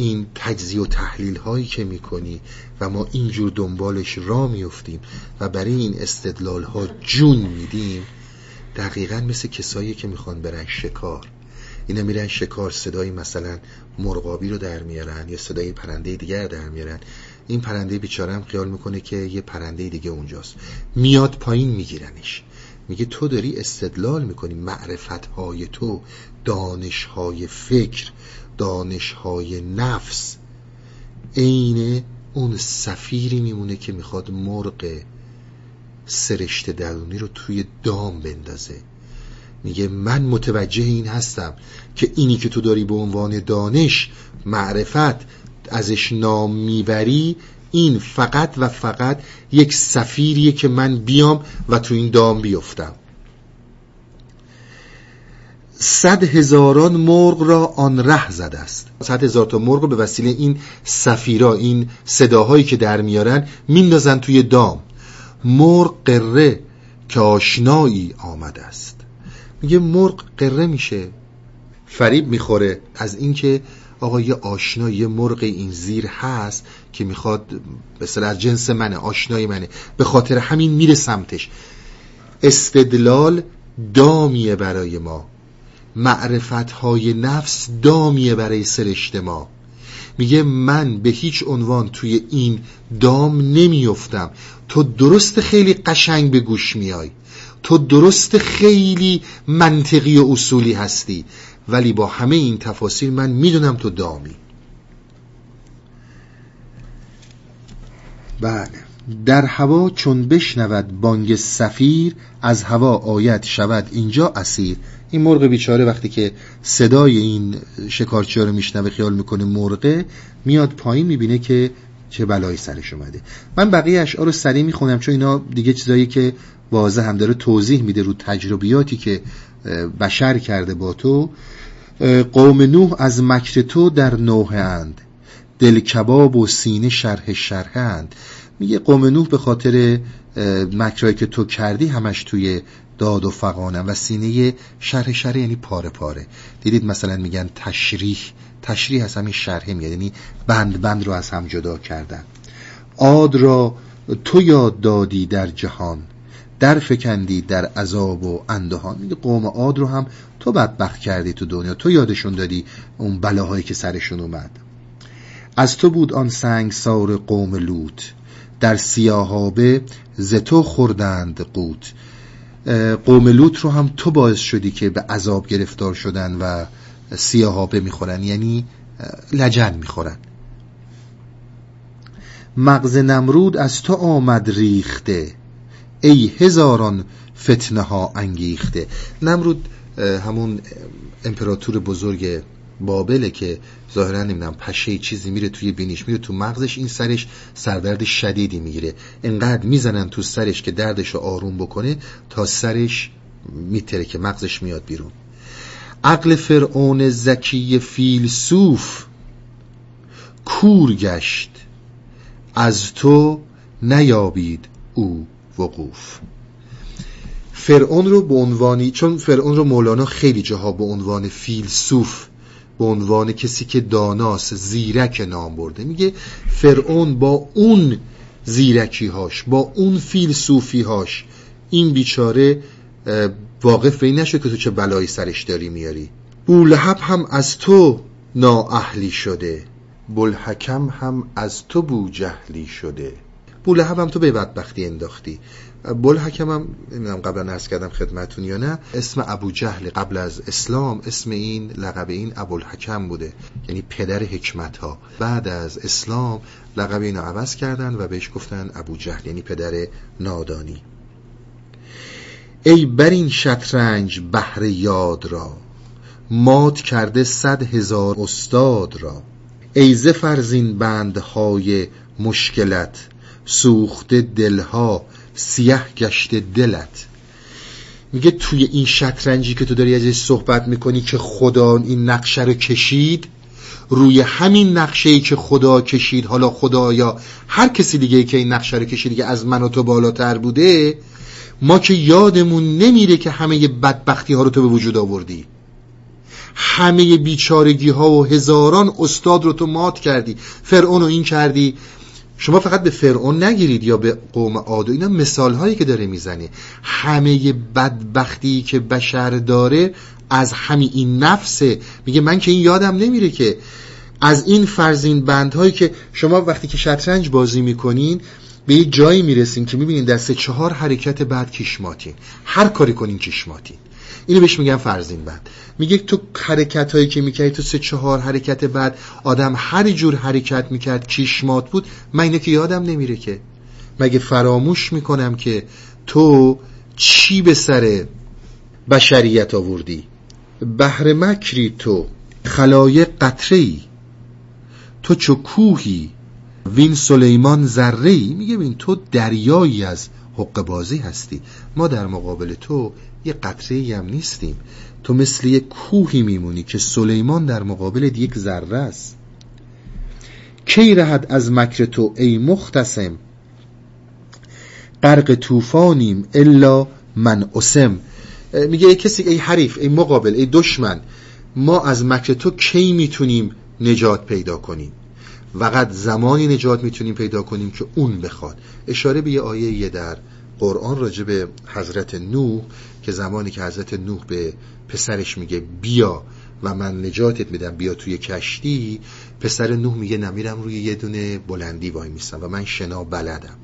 این تجزیه و تحلیل هایی که می‌کنی و ما اینجور دنبالش را میفتیم و برای این استدلال ها جون میدیم دقیقا مثل کسایی که می‌خوان برن شکار. اینا میرن شکار صدای مثلا مرغابی رو در میارن یا صدای پرنده دیگر در میارن. این پرنده بیچاره خیال می‌کنه که یه پرنده دیگه اونجاست. میاد پایین میگیرنش. میگه تو داری استدلال می‌کنی معرفت های تو دانش های فکر. دانش های نفس. عین اون سفیری میمونه که می‌خواد مرغ سرشت درونی رو توی دام بندازه. میگه من متوجه این هستم که اینی که تو داری به عنوان دانش معرفت ازش نام می‌بری این فقط و فقط یک سفیریه که من بیام و تو این دام بیفتم. صد هزاران مرغ را آن ره زده است. صد هزار تا مرغ به وسیله این سفیرا این صداهایی که در میارن میندازن توی دام. مرغ قره که آشنایی آمده است. میگه مرغ قره میشه. فریب می‌خوره از اینکه آقا یه آشنا مرغ این زیر هست که می‌خواد مثلا از جنس منه آشنای منه. به خاطر همین میره سمتش. استدلال دامیه برای ما. معرفت های نفس دامیه برای سرشت ما. میگه من به هیچ عنوان توی این دام نمیفتم. تو درست خیلی قشنگ به گوش میای. تو درست خیلی منطقی و اصولی هستی. ولی با همه این تفاصیل من می‌دونم تو دامی. بله. در هوا چون بشنود بانگ سفیر از هوا آید شود اینجا اسیر. این مرغ بیچاره وقتی که صدای این شکارچی رو میشنوه خیال می‌کنه مرغه میاد پایین می‌بینه که چه بلایی سرش اومده. من بقیه اشعار رو سریع می‌خونم چون اینا دیگه چیزایی که واضح هم داره توضیح میده رو تجربیاتی که بشر کرده با تو. قوم نوح از مکر تو در نوه اند. دل کباب و سینه شرح شرح اند. میگه قوم نوح به خاطر مکرایی که تو کردی همش توی داد و فقانم و سینه شرح شرح یعنی پاره پاره. دیدید مثلا میگن تشریح. تشریح از همین شرحه میاد یعنی بند بند رو از هم جدا کردن. عاد را تو یاد دادی در جهان در فکندی در عذاب و اندهان. میگه قوم عاد رو هم تو بدبخت کردی تو دنیا تو یادشون دادی اون بلاهایی که سرشون اومد. از تو بود آن سنگ سار قوم لوط در سیاهابه ز تو خوردند قوت. قوم لوط رو هم تو باعث شدی که به عذاب گرفتار شدن و سیاهابه می‌خورن یعنی لجن می‌خورن. مغز نمرود از تو آمد ریخته ای هزاران فتنه ها انگیخته. نمرود همون امپراتور بزرگ بابله که ظاهرا نمی‌دونم پشه چیزی میره توی بینیش میره تو مغزش این سرش سردرد شدیدی می‌گیره. انقدر می‌زنن تو سرش که دردش رو آروم بکنه تا سرش میتره که مغزش میاد بیرون. عقل فرعون زکی فیلسوف کور گشت. از تو نیابید او وقوف. فرعون رو به عنوانی چون فرعون رو مولانا خیلی جاها به عنوان فیلسوف به عنوان کسی که داناس زیرک نام برده. میگه فرعون با اون زیرکی هاش با اون فیلسوفی هاش این بیچاره واقف به این نشد که تو چه بلایی سرش داری میاری. بولحب هم از تو نااهلی شده. بلحکم هم از تو بو جهلی شده. بولحب هم تو به بدبختی انداختی. بل حکم هم نمی‌دونم قبلا نرس کردم خدمتون یا نه اسم ابو جهل قبل از اسلام اسم این لقب این ابو الحکم بوده. یعنی پدر حکمت ها بعد از اسلام لقب اینو عوض کردن و بهش گفتن ابو جهل یعنی پدر نادانی. ای بر این شطرنج بحر یاد را مات کرده صد هزار استاد را. ای ز فرزین بندهای مشکلت سوخته دلها سیه گشته دلت. میگه توی این شطرنجی که تو داری ازش صحبت می‌کنی که خدا این نقشه رو کشید روی همین نقشه ای که خدا کشید حالا خدا یا هر کسی دیگه ای که این نقشه رو کشید که از من و تو بالاتر بوده ما که یادمون نمیره که همه بدبختی ها رو تو به وجود آوردی. همه بیچارگی ها و هزاران استاد رو تو مات کردی. فرعون رو این کردی. شما فقط به فرعون نگیرید یا به قوم عاد و اینا. مثال هایی که داره می‌زنه. همه بدبختی که بشر داره از همین این نفسه. میگه من که این یادم نمیره که از این فرزین بندهایی که شما وقتی که شطرنج بازی می‌کنین به یه جایی می‌رسین که می‌بینین در سه چهار حرکت بعد کشماتین هر کاری کنین کشماتین اینو بهش میگن فرزین بند میگه تو حرکت هایی که می‌کردی تو سه چهار حرکت بعد آدم هر جور حرکت می‌کرد کیشمات بود من اینه که یادم نمیره که. مگه فراموش می‌کنم که تو چی به سر بشریت آوردی؟ بهر مکری تو خلایق قطره تو چو کوهی وین سلیمان ذره ای میگه ببین تو دریایی از حق بازی هستی. ما در مقابل تو یه قطره هم نیستیم. تو مثل یک کوهی میمونی که سلیمان در مقابل یک ذره است. کی رهد از مکر تو ای مختصم؟ غرق طوفانیم الا من اسم. میگه ای کسی ای حریف ای مقابل ای دشمن ما از مکر تو کی می‌تونیم نجات پیدا کنیم؟ فقط زمانی نجات می‌تونیم پیدا کنیم که اون بخواد. اشاره به یه آیه در قرآن راجع به حضرت نوح که زمانی که حضرت نوح به پسرش میگه بیا و من نجاتت میدم بیا توی کشتی پسر نوح میگه نمیرم روی یه دونه بلندی وای میسم و من شنا بلدم.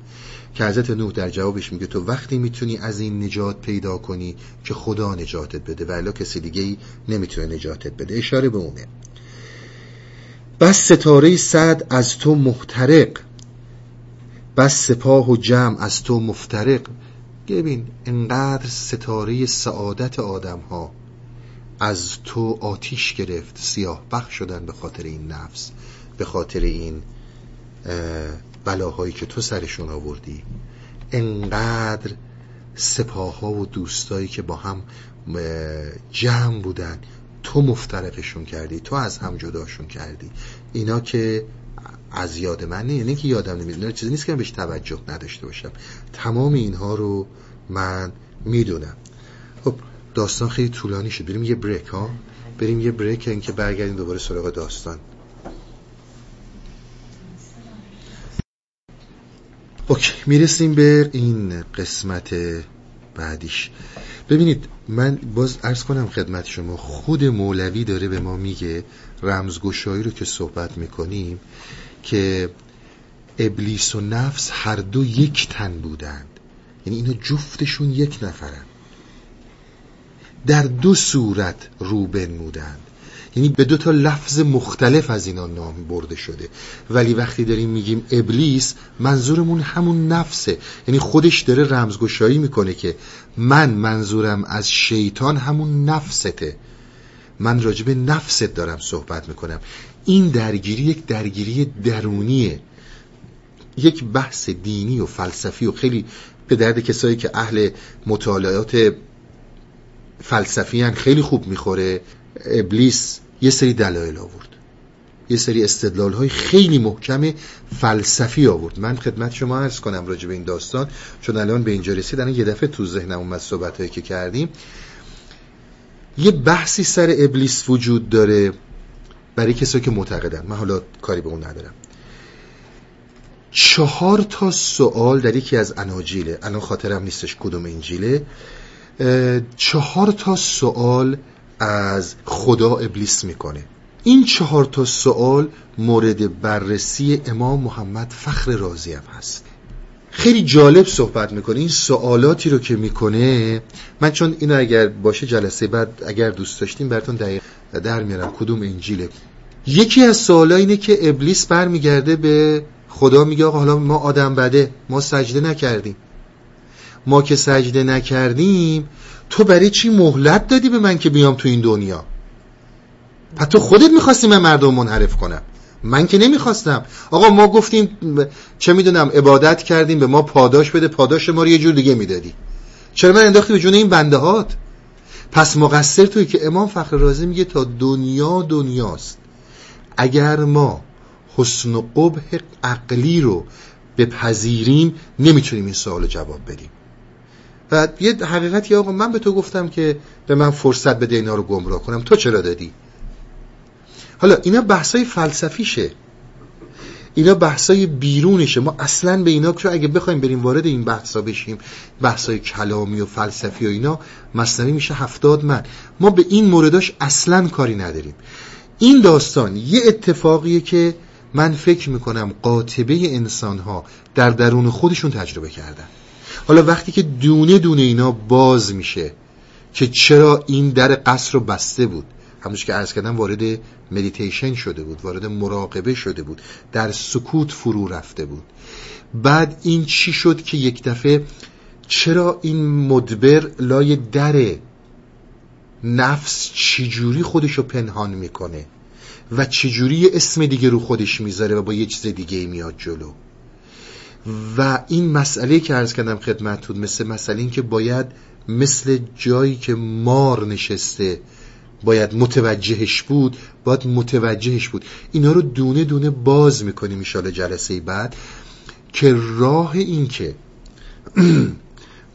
که حضرت نوح در جوابش میگه تو وقتی می‌تونی از این نجات پیدا کنی که خدا نجاتت بده و کسی دیگه ای نمی‌تونه نجاتت بده. اشاره به اونه. بس ستاره صد از تو محترق بس سپاه و جمع از تو مفترق. ببین انقدر ستاره سعادت آدم ها از تو آتیش گرفت سیاه بخ شدن به خاطر این نفس به خاطر این بلاهایی که تو سرشون آوردی. انقدر سپاه و دوستایی که با هم جمع بودن تو مفترقشون کردی تو از هم جداشون کردی. اینا که از یاد من نه یعنی که یادم نمیاد. چیزی نیست که من بهش توجه نداشته باشم. تمام اینها رو من می‌دونم. خب داستان خیلی طولانی شد. بریم یه بریک ها؟ بریم یه بریک اینکه برگردیم دوباره سراغ داستان. اوکی می‌رسیم به این قسمت بعدیش. ببینید من باز ارز کنم خدمت شما خود مولوی داره به ما میگه رمزگشایی رو که صحبت می‌کنیم که ابلیس و نفس هر دو یک تن بودند. یعنی اینا جفتشون یک نفرن. در دو صورت رو بنمودند. یعنی به دو تا لفظ مختلف از اینا نام برده شده. ولی وقتی داریم میگیم ابلیس منظورمون همون نفسه. یعنی خودش داره رمزگشایی می‌کنه که من منظورم از شیطان همون نفسته. من راجب نفست دارم صحبت می‌کنم. این درگیری یک درگیری درونیه. یک بحث دینی و فلسفی و خیلی به درد کسایی که اهل مطالعات فلسفی خیلی خوب می‌خوره. ابلیس یه سری دلایل آورد. یه سری استدلال های خیلی محکم فلسفی آورد. من خدمت شما عرض کنم راجع به این داستان چون الان به اینجا رسید. یه دفعه تو ذهنم اومد صحبت هایی که کردیم. یه بحثی سر ابلیس وجود داره. برای کسایی که معتقدن. من حالا کاری به اون ندارم. چهار تا سوال در یکی از اناجیله. الان خاطرم نیستش کدوم انجیله. چهار تا سوال از خدا ابلیس می‌کنه. این چهار تا سوال مورد بررسی امام محمد فخر رازی هم هست. خیلی جالب صحبت می‌کنه. این سوالاتی رو که می‌کنه من چون اینو اگر باشه جلسه بعد اگر دوست داشتیم براتون دقیق در میارم کدوم انجیله یکی از سوالا اینه که ابلیس برمیگرده به خدا میگه آقا حالا ما آدم بده ما سجده نکردیم. ما که سجده نکردیم تو برای چی مهلت دادی به من که بیام تو این دنیا؟ تو خودت می‌خواستی من مردم منحرف کنم. من که نمی‌خواستم. آقا ما گفتیم چه می‌دونم عبادت کردیم به ما پاداش بده پاداش ما رو یه جور دیگه می‌دادی. چرا من انداختی به جون این بنده هات پس مقصر توی که امام فخر رازی میگه تا دنیا دنیاست. اگر ما حسن و قبح عقلی رو بپذیریم نمی‌تونیم این سوال جواب بدیم. و یه حقیقتی آقا من به تو گفتم که به من فرصت بده اینا رو گمراه کنم. تو چرا دادی؟ حالا اینا بحثای فلسفیشه. اینا بحثای بیرونشه. ما اصلا به اینا که اگه بخوایم بریم وارد این بحثا بشیم بحثای کلامی و فلسفی و اینا مصنوی میشه هفتاد من. ما به این مورداش اصلا کاری نداریم. این داستان یه اتفاقیه که من فکر می‌کنم قاطبه انسان ها در درون خودشون تجربه کردن. حالا وقتی که دونه دونه اینا باز میشه که چرا این در قصر رو بسته بود؟ همونش که عرض کردم وارد مدیتیشن شده بود وارد مراقبه شده بود در سکوت فرو رفته بود. بعد این چی شد که یک دفعه چرا این مدبر لای در نفس چجوری خودشو پنهان می‌کنه و چجوری اسم دیگه رو خودش می‌ذاره و با یه چیز دیگه میاد جلو؟ و این مسئله که عرض کردم خدمتتون مثل مسئله این که باید مثل جایی که مار نشسته باید متوجهش بود باید متوجهش بود. اینا رو دونه دونه باز می‌کنیم ایشالا جلسه بعد که راه این که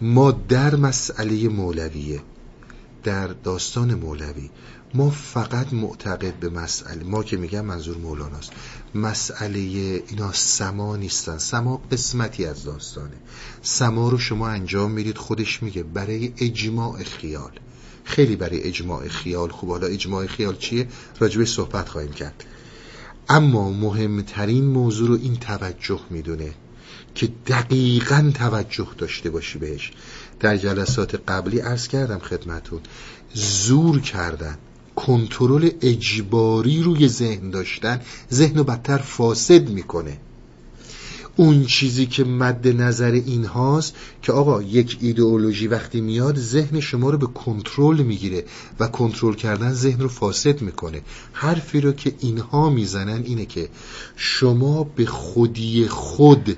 ما در مسئله مولویه در داستان مولوی ما فقط معتقد به مسئله ما که میگم منظور مولاناست مسئله اینا سما نیستن. سما قسمتی از داستانه. سما رو شما انجام می‌دید خودش میگه برای اجماع خیال. خیلی برای اجماع خیال خوب. حالا اجماع خیال چیه؟ راجبه صحبت خواهیم کرد. اما مهمترین موضوع رو این توجه می‌دونه که دقیقا توجه داشته باشی بهش. در جلسات قبلی عرض کردم خدمتون زور کردن کنترل اجباری روی ذهن داشتن ذهن رو بدتر فاسد می‌کنه. اون چیزی که مد نظر این هاست که آقا یک ایدئولوژی وقتی میاد ذهن شما رو به کنترل می‌گیره و کنترل کردن ذهن رو فاسد می‌کنه. حرفی رو که اینها می‌زنن اینه که شما به خودی خود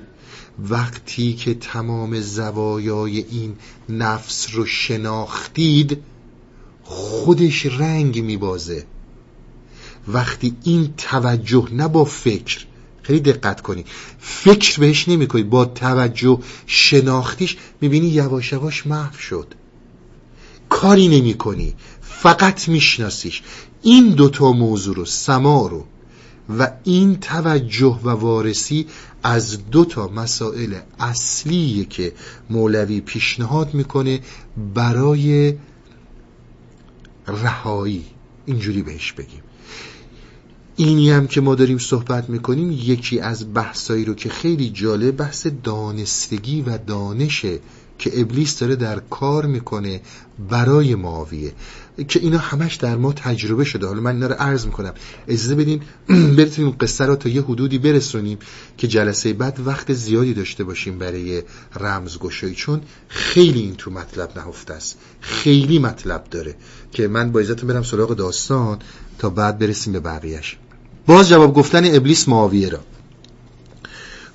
وقتی که تمام زوایای این نفس رو شناختید خودش رنگ میبازه. وقتی این توجه نه با فکر خیلی دقت کنی. فکر بهش نمی با توجه شناختیش می‌بینی یواش یواش محو شد. کاری نمی کنی. فقط میشناسیش. این دوتا موضوع رو سما رو و این توجه و وارسی از دو تا مسائل اصلیه که مولوی پیشنهاد می‌کنه برای رهایی. اینجوری بهش بگیم. اینی هم که ما داریم صحبت می‌کنیم یکی از بحثایی رو که خیلی جالب بحث دانستگی و دانشه که ابلیس داره در کار می‌کنه برای معاویه که اینا همش در ما تجربه شده. حالا من اینا رو عرض می‌کنم. اجازه بدین برسیم قصه رو تا یه حدودی برسونیم که جلسه بعد وقت زیادی داشته باشیم برای رمزگشایی. چون خیلی این تو مطلب نهفته است. خیلی مطلب داره که من با عزتون برم سراغ داستان تا بعد برسیم به بقیهش باز جواب گفتن ابلیس معاویه را.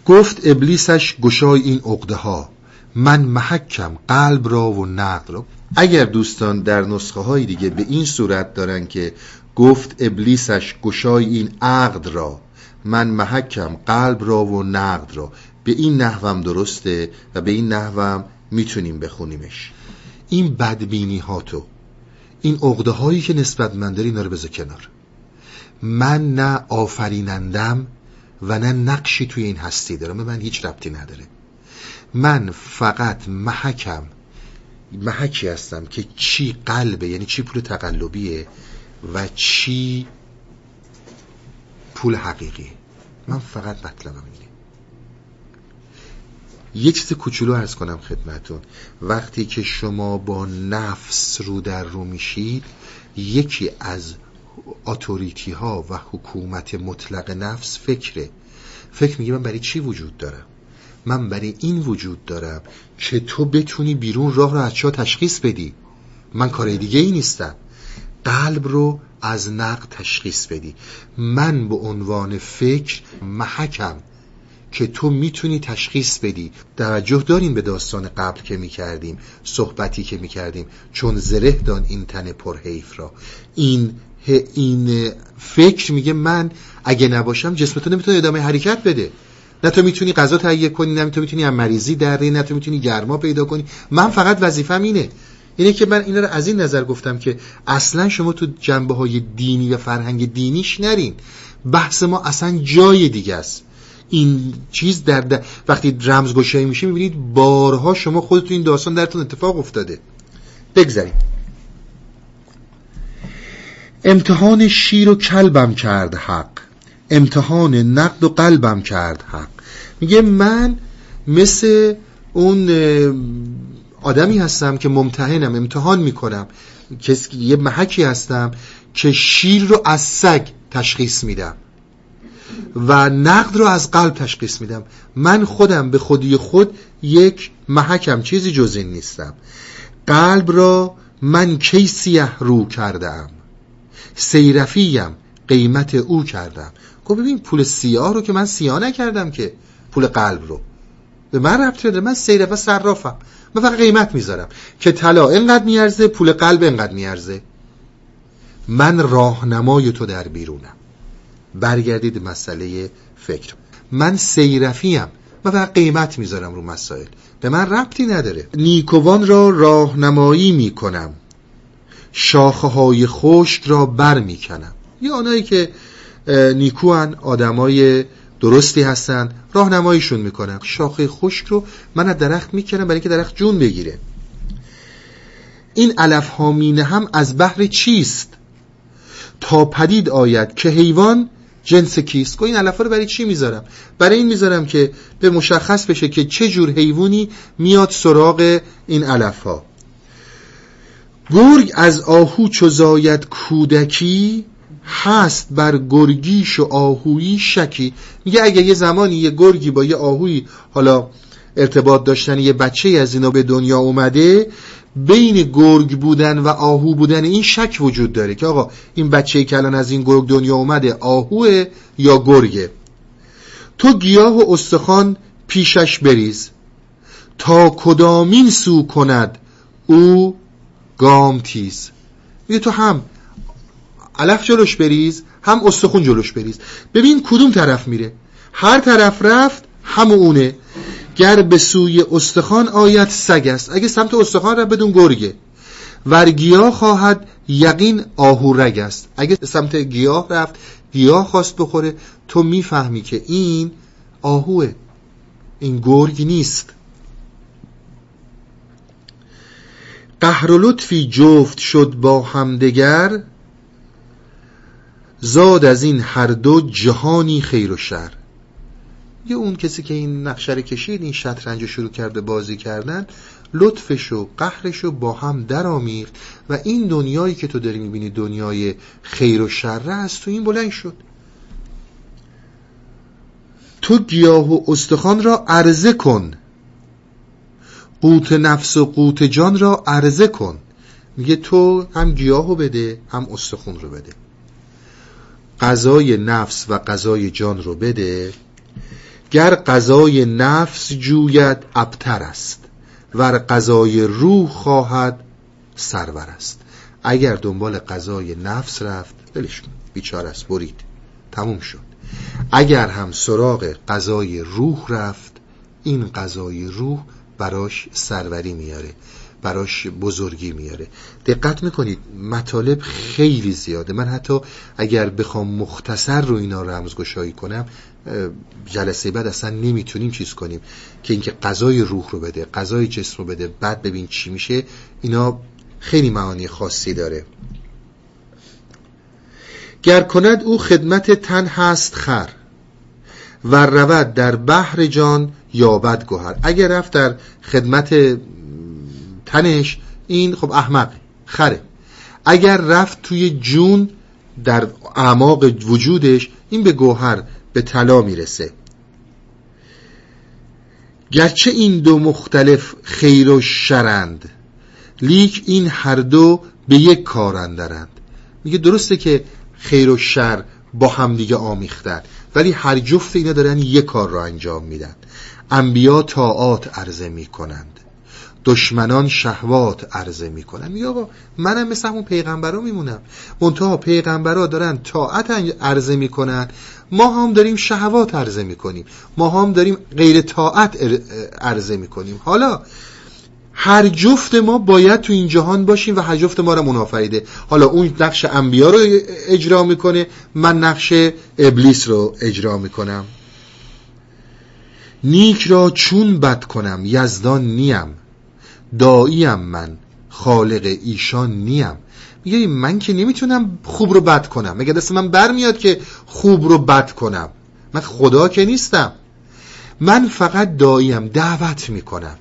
گفت ابلیسش گشای این عقده ها من محکم قلب را و نقل را. اگر دوستان در نسخه های دیگه به این صورت دارن که گفت ابلیسش گشای این عقد را من محکم قلب را و نقد را. به این نحوم درسته و به این نحوم می‌تونیم بخونیمش. این بدبینی ها تو این عقده هایی که نسبت من داری رو بذار کنار. من نه آفرینندم و نه نقشی توی این هستی دارم. من هیچ ربطی نداره. من فقط محکم محکی هستم که چی قلبه یعنی چی پول تقلبیه و چی پول حقیقی من فقط مطلبم اینه. یه چیز کوچولو ارز کنم خدمتون. وقتی که شما با نفس رو در رو میشید یکی از اتوریتی ها و حکومت مطلق نفس فکره. فکر میگه من برای چی وجود دارم؟ من برای این وجود دارم که تو بتونی بیرون راه رو از چا تشخیص بدی. من کار دیگه ای نیستم. قلب رو از نقد تشخیص بدی. من به عنوان فکر محکم که تو می‌تونی تشخیص بدی. توجه داریم به داستان قبل که می‌کردیم صحبتی که می‌کردیم چون زره دان این تن پرحیف را. این این فکر میگه من اگه نباشم جسم تو نمی‌تونه ادامه حرکت بده. نه تو می‌تونی غذا تهیه کنی نه تو می‌تونی مریضی دری نه تو می‌تونی گرما پیدا کنی. من فقط وظیفم اینه. اینه که من اینا رو از این نظر گفتم که اصلا شما تو جنبه های دینی و فرهنگ دینیش نرین. بحث ما اصلا جای دیگه است. این چیز در, در وقتی رمزگشایی میشه می‌بینید بارها شما خودتون این داستان درتون اتفاق افتاده. بگذاریم. امتحان شیر و کلبم کرد حق. امتحان نقد و قلبم کرد حق. میگه من مثل اون آدمی هستم که ممتحنم امتحان می‌کنم. کسی یه محکی هستم که شیر رو از سگ تشخیص میدم و نقد رو از قلب تشخیص میدم. من خودم به خودی خود یک محکم چیزی جز این نیستم. قلب را من کی سیه رو کردم؟ سیرفیم قیمت او کردم. گفت ببین پول سیاه رو که من سیاه نکردم که پول قلب رو. به من ربط داره من سیرفه صرافم. من فقط قیمت می‌ذارم. که طلا اینقدر میارزه پول قلب اینقدر میارزه. من راهنمای تو در بیرونم. برگردید مسئله فکر. من سیرفیم من فقط قیمت می‌ذارم رو مسائل. به من ربطی نداره. نیکوان را راهنمایی می‌کنم. شاخه های خشک را بر می‌کنم. یه آنایی که نیکوان آدمای درستی هستن راهنماییشون می‌کنم. شاخه خشک رو من از درخت می‌کنم برای اینکه درخت جون بگیره. این علف هامینه هم از بحر چیست؟ تا پدید آید که حیوان جنس کیست؟ گو این علف رو برای چی می‌ذارم؟ برای این می‌ذارم که به مشخص بشه که چه جور حیوانی میاد سراغ این علف ها گرگ از آهو چو زاید کودکی هست بر گرگیش و آهویی شکی. میگه اگه یه زمانی یه گرگی با یه آهویی حالا ارتباط داشتن یه بچه از اینا به دنیا اومده بین گرگ بودن و آهو بودن این شک وجود داره که آقا این بچه که الان از این گرگ دنیا اومده آهوه یا گرگه؟ تو گیاه و استخوان پیشش بریز. تا کدامین سو کند او گام تیز. میگه تو هم علف جلوش بریز هم استخون جلوش بریز. ببین کدوم طرف میره. هر طرف رفت هم اونه. گر به سوی استخوان آید سگ است. اگه سمت استخوان رفت بدون گرگه. ور گیاه خواهد یقین آهو رگ است. اگه سمت گیاه رفت گیاه خواست بخوره. تو می‌فهمی که این آهوه. این گرگ نیست. قهر و لطفی جفت شد با همدگر زاد از این هر دو جهانی خیر و شر. یه اون کسی که این نقشه رو کشید این شطرنج شروع کرد به بازی کردن لطفش و قهرش رو با هم درآمیخت و این دنیایی که تو داری می‌بینی دنیای خیر و شر است تو این بلند شد. تو گیاه و استخوان را عرضه کن. قوت نفس و قوت جان را عرضه کن. میگه تو هم گیاه بده هم استخون رو بده. غذای نفس و غذای جان رو بده. گر غذای نفس جوید ابتر است. ور غذای روح خواهد سرور است. اگر دنبال غذای نفس رفت دلش بیچار است برید. تموم شد. اگر هم سراغ غذای روح رفت این غذای روح براش سروری میاره براش بزرگی میاره. دقت می‌کنید مطالب خیلی زیاده. من حتی اگر بخوام مختصر رو اینا رمزگشایی کنم جلسه بعد اصلا نمی‌تونیم چیز کنیم. که اینکه غذای روح رو بده غذای جسم رو بده بعد ببین چی میشه اینا خیلی معانی خاصی داره. گر کند او خدمت تن هست خر و رود در بحر جان یابد گوهر. اگر رفت در خدمت تنش این خب احمق خره. اگر رفت توی جون در اعماق وجودش این به گوهر به طلا می‌رسه. گرچه این دو مختلف خیر و شرند لیک این هر دو به یک کار اندرند. میگه درسته که خیر و شر با همدیگه آمیختن ولی هر جفت اینا دارن یک کار را انجام میدن. انبیا طاعات عرضه می‌کنند دشمنان شهوات عرضه می‌کنن میگه آقا منم مثل همون پیغمبرا میمونم منتها پیغمبرا دارن طاعت عرضه می‌کنن ما هم داریم شهوات عرضه می‌کنیم ما هم داریم غیر طاعت عرضه می‌کنیم حالا هر جفت ما باید تو این جهان باشیم و هر جفت ما رو منافعیده حالا اون نقش انبیا رو اجرا می‌کنه من نقش ابلیس رو اجرا می‌کنم نیک را چون بد کنم یزدان نیم. داییم من خالق ایشان نیم. میگه من که نمی‌تونم خوب رو بد کنم. مگه دست من برمیاد که خوب رو بد کنم. من خدا که نیستم. من فقط داییم دعوت می‌کنم.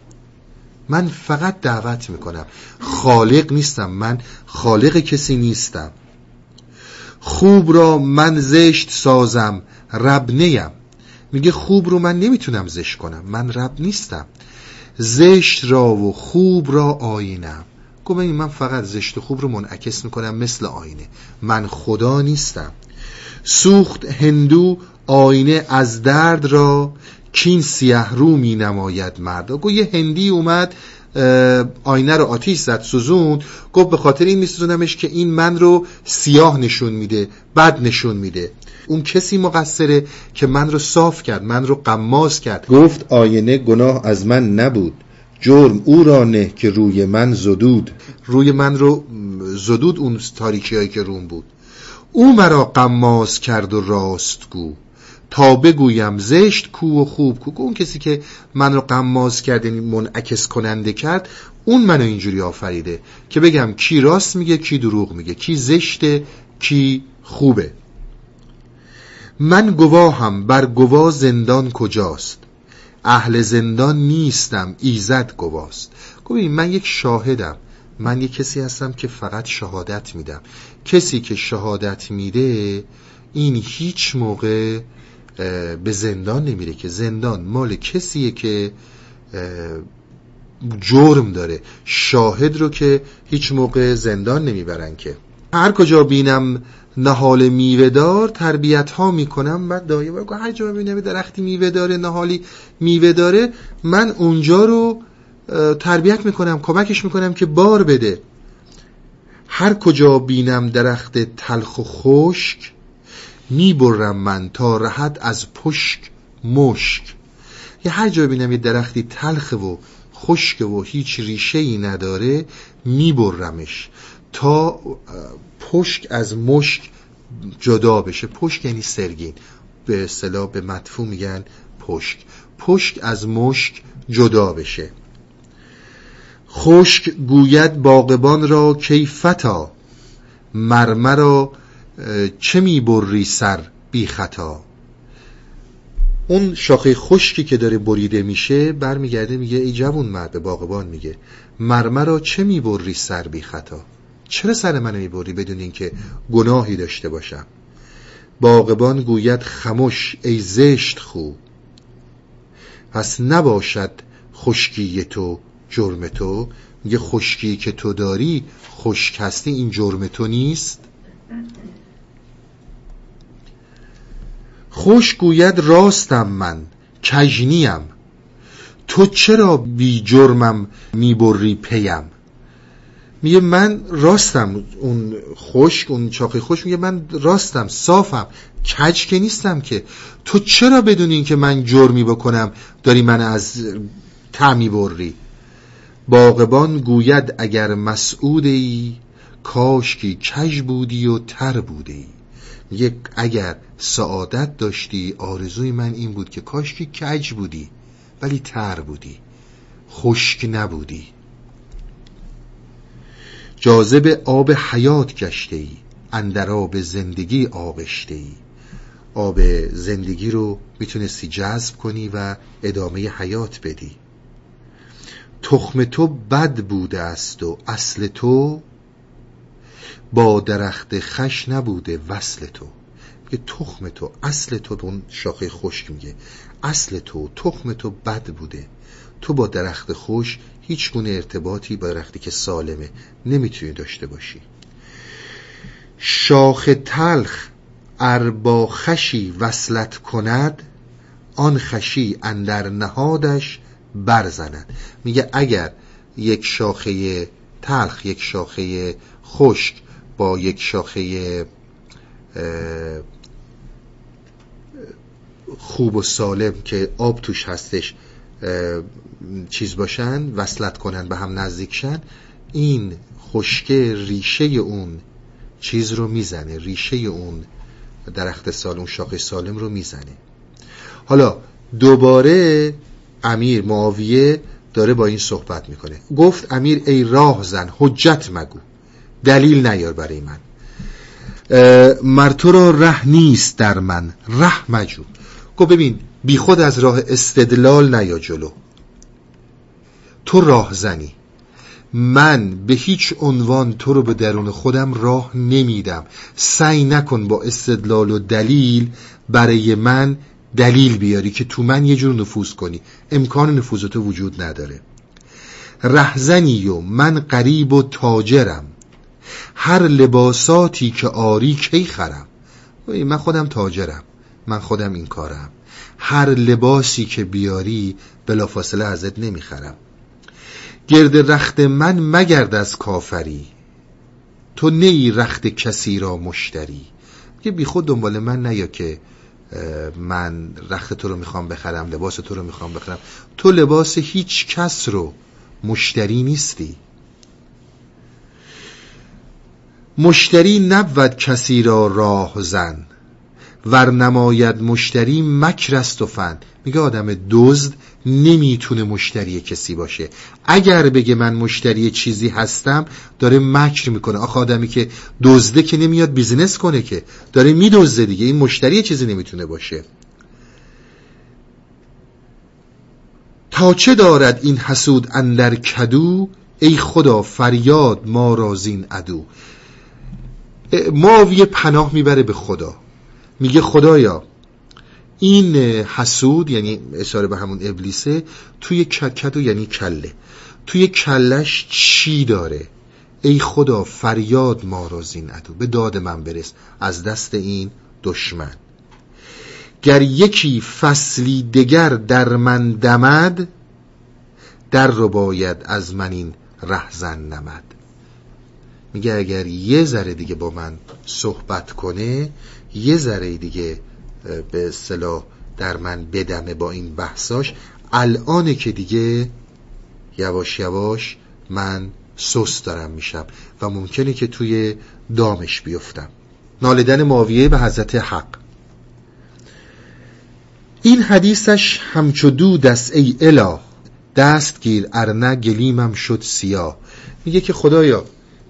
من فقط دعوت می‌کنم. خالق نیستم من خالق کسی نیستم. خوب را من زشت سازم رب نیم. میگه خوب رو من نمی‌تونم زشت کنم. من رب نیستم. زشت را و خوب را آینم. گفت من فقط زشت و خوب رو منعکس می‌کنم مثل آینه. من خدا نیستم. سوخت هندو آینه از درد را کین سیه رو می نماید مردا. گفت یه هندی اومد آینه رو آتیش زد سوزون گفت به خاطر این میسوزونمش که این من رو سیاه نشون میده بد نشون میده. اون کسی مقصره که من رو صاف کرد من رو قماز کرد. گفت آینه گناه از من نبود جرم او را نه که روی من زدود. روی من رو زدود اون تاریکی هایی که روم بود. او مرا قماز کرد و راست گو. تا بگویم زشت کو و خوب کو. اون کسی که من رو قماز کرد یعنی منعکس کننده کرد اون منو اینجوری آفریده که بگم کی راست میگه کی دروغ میگه کی زشته کی خوبه. من گواهم بر گوا زندان کجاست؟ اهل زندان نیستم ایزد گواست. ببین من یک شاهدم. من یک کسی هستم که فقط شهادت میدم. کسی که شهادت میده این هیچ موقع به زندان نمیره که زندان مال کسیه که جرم داره. شاهد رو که هیچ موقع زندان نمی‌برن که. هر کجا بینم نهال میوه دار تربیت ها می‌کنم. بعد دایه بگو هر جا ببینم درختی میوه داره نهالی میوه داره من اونجا رو تربیت می‌کنم کمکش می‌کنم که بار بده. هر کجا بینم درخت تلخ و خشک می‌برم من تا رهد از پشک مشک. یه هر جا بینم یه درختی تلخ و خشک و هیچ ریشه ای نداره میبرمش تا پشک از مشک جدا بشه. پشک یعنی سرگین. به اصطلاح به مدفوع میگن پشک. پشک از مشک جدا بشه. خشک گوید باغبان را کیفتا؟ مرمرا چه می‌بری سر بی خطا؟ اون شاخه خشکی که داره بریده میشه برمیگرده میگه ای جوون مرد باغبان میگه. مرمرا چه می‌بری سر بی خطا؟ چرا سر منو می‌بری بدون اینکه گناهی داشته باشم؟ باغبان گوید خموش ای زشت خو. پس نباشد خشکی تو جرم تو. میگه خشکی که تو داری خشک هستی این جرم تو نیست. خوش گوید راستم من کجنیم تو چرا بی جرمم می‌بری پیم؟ میگه من راستم اون خشک اون چاقی خوش میگه من راستم صافم کج که نیستم که. تو چرا بدون این که من جرمی بکنم داری من از تعمی بری باغبان گوید اگر مسعود ای کاشکی کج بودی و تر بودی. یک اگر سعادت داشتی آرزوی من این بود که کاشکی کج بودی ولی تر بودی خشک نبودی. جاذب آب حیات گشته ای اندر آب زندگی آغشته ای. آب زندگی رو می‌تونستی جذب کنی و ادامه حیات بدی. تخم تو بد بوده است و اصل تو با درخت خش نبوده وصل تو. میگه تخم تو اصل تو اون شاخه خشک میگه. اصل تو تخم تو بد بوده. تو با درخت خوش هیچ گونه ارتباطی با درختی که سالمه نمی‌تونی داشته باشی. شاخ تلخ اربا خشی وصلت کند آن خشی اندر نهادش برزند. میگه اگر یک شاخه تلخ یک شاخه خشک با یک شاخه خوب و سالم که آب توش هستش چیز باشن وصلت کنن به هم نزدیکشن این خشکه ریشه اون چیز رو می‌زنه ریشه اون درخت سالم شاخه سالم رو می‌زنه. حالا دوباره امیر معاویه داره با این صحبت می‌کنه. گفت امیر ای راه زن حجت مگو دلیل نیار برای من. مرتو را ره نیست در من ره مجو. گفت ببین بی خود از راه استدلال نیا جلو. تو راه زنی. من به هیچ عنوان تو رو به درون خودم راه نمیدم. سعی نکن با استدلال و دلیل برای من دلیل بیاری که تو من یه جور نفوذ کنی. امکان نفوذ تو وجود نداره. رهزنی و من قریب و تاجرم. هر لباساتی که آری کی خرم؟ من خودم تاجرم. من خودم این کارم. هر لباسی که بیاری بلافاصله ازت نمی‌خرم. گرد رخت من مگرد از کافری. تو نی رخت کسی را مشتری. یه بی خود دنبال من نیا که من رخت تو رو می‌خوام بخرم لباس تو رو می‌خوام بخرم. تو لباس هیچ کس رو مشتری نیستی. مشتری نبود کسی را راه زن ور نماید مشتری مکر است و فن. میگه آدم دزد نمی‌تونه مشتری کسی باشه. اگر بگه من مشتری چیزی هستم داره مکر می‌کنه. آخه آدمی که دزده که نمیاد بیزینس کنه که. داره میدزده دیگه. این مشتری چیزی نمی‌تونه باشه. تا چه دارد این حسود اندر کدو؟ ای خدا فریاد ما رازین ادو ماویه پناه می‌بره به خدا. میگه خدایا این حسود یعنی اشاره به همون ابلیسه توی کدو یعنی کله. توی کلش چی داره؟ ای خدا فریاد ما رازین ادو به داد من برس. از دست این دشمن. گر یکی فصلی دگر در من دمد در رو باید از من این رهزن نمد. میگه اگر یه ذره دیگه با من صحبت کنه یه ذره دیگه به اصطلاح در من بدمه با این بحثاش. الان که دیگه یواش یواش من سست دارم میشم و ممکنه که توی دامش بیفتم. نالدن معاویه به حضرت حق. این حدیثش همچو دود است ای اله. دست گیر ارنه گلیمم شد سیاه. میگه که خدایا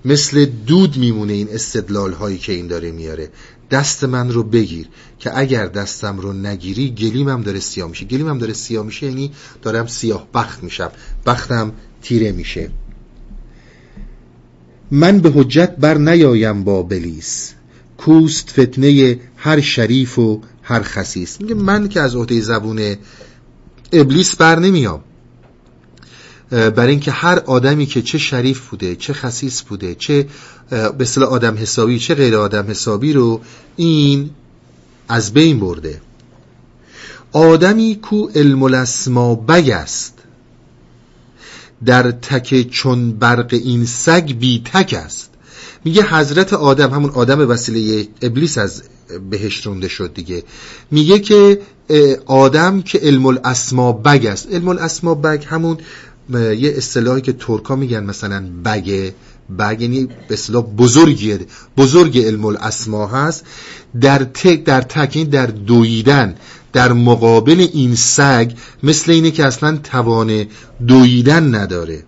مثل دود میمونه این استدلال هایی که این داره میاره. دست من رو بگیر که اگر دستم رو نگیری گلیمم داره سیاه میشه. گلیمم داره سیاه میشه یعنی دارم سیاه بخت میشم. بختم تیره میشه. من به حجت بر نیایم با بلیس کوست فتنه هر شریف و هر خسیس. میگه من که از عهده زبون ابلیس بر نمیام. برای اینکه هر آدمی که چه شریف بوده چه خصیص بوده چه به اصطلاح آدم حسابی چه غیر آدم حسابی رو این از بین برده. آدمی کو علم الاسما بگ است. در تک چون برق این سگ بی تک است. میگه حضرت آدم همون آدم وسیله ابلیس از بهش رونده شد دیگه. میگه که آدم که علم الاسما بگ است. علم الاسما بگ همون یه اصطلاحی که ترکا میگن مثلا بگه بگ یعنی به اصطلاح بزرگیه بزرگ علم الاسما هست. در تک در تک یعنی در دویدن در مقابل این سگ مثل اینه که اصلا توان دویدن نداره.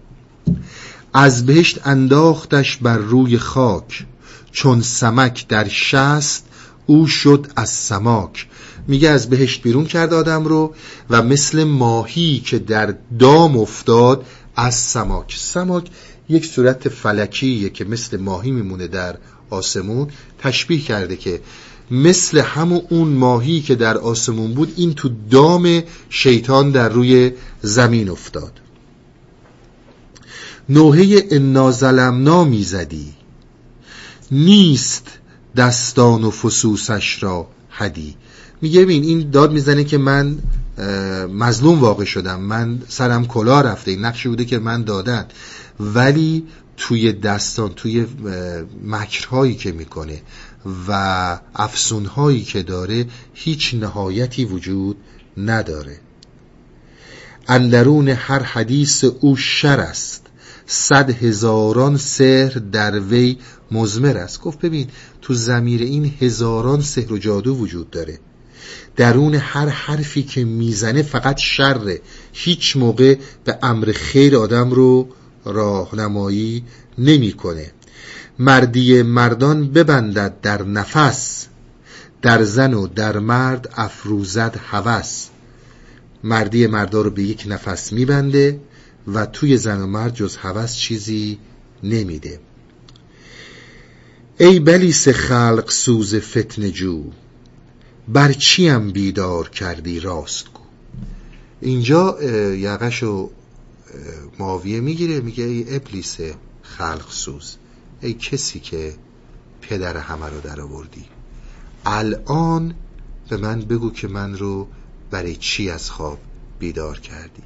از بهشت انداختش بر روی خاک چون سمک در شست او شد از سماک. میگه از بهشت بیرون کرد آدم رو و مثل ماهی که در دام افتاد از سماک. سماک یک صورت فلکیه که مثل ماهی میمونه در آسمون. تشبیه کرده که مثل همون اون ماهی که در آسمون بود این تو دام شیطان در روی زمین افتاد. نوحه انا ظلمنا می‌زدی. نیست دستان و فسوسش را هدی. میگه ببین این داد می‌زنه که من مظلوم واقع شدم. من سرم کلا رفته. این نقشی بوده که من دادن. ولی توی دستان توی مکرهایی که می‌کنه و افسونهایی که داره هیچ نهایتی وجود نداره. اندرون هر حدیث او شر است. صد هزاران سحر در وی مزمر است. گفت ببین تو زمیر این هزاران سحر و جادو وجود داره. درون هر حرفی که می‌زنه فقط شره هیچ موقع به امر خیر آدم رو راهنمایی نمی‌کنه. مردی مردان ببندد در نفس. در زن و در مرد افروزد هوس. مردی مردا رو به یک نفس میبنده و توی زن و مرد جز هوس چیزی نمیده. ای بلیس خلق سوز فتن جو. بر چیم بیدار کردی راست گو؟ اینجا یقش معاویه می‌گیره میگه ای ابلیس خلق سوز ای کسی که پدر همه رو در آوردی. الان به من بگو که من رو برای چی از خواب بیدار کردی؟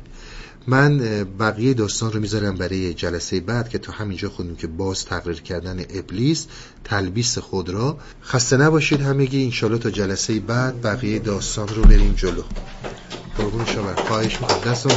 من بقیه داستان رو می‌ذارم برای جلسه بعد که تا همینجا خودیم که باز تقریر کردن ابلیس تلبیس خود را. خسته نباشید همگی انشالله تا جلسه بعد بقیه داستان رو بریم جلو. قربون شما. خواهش دستان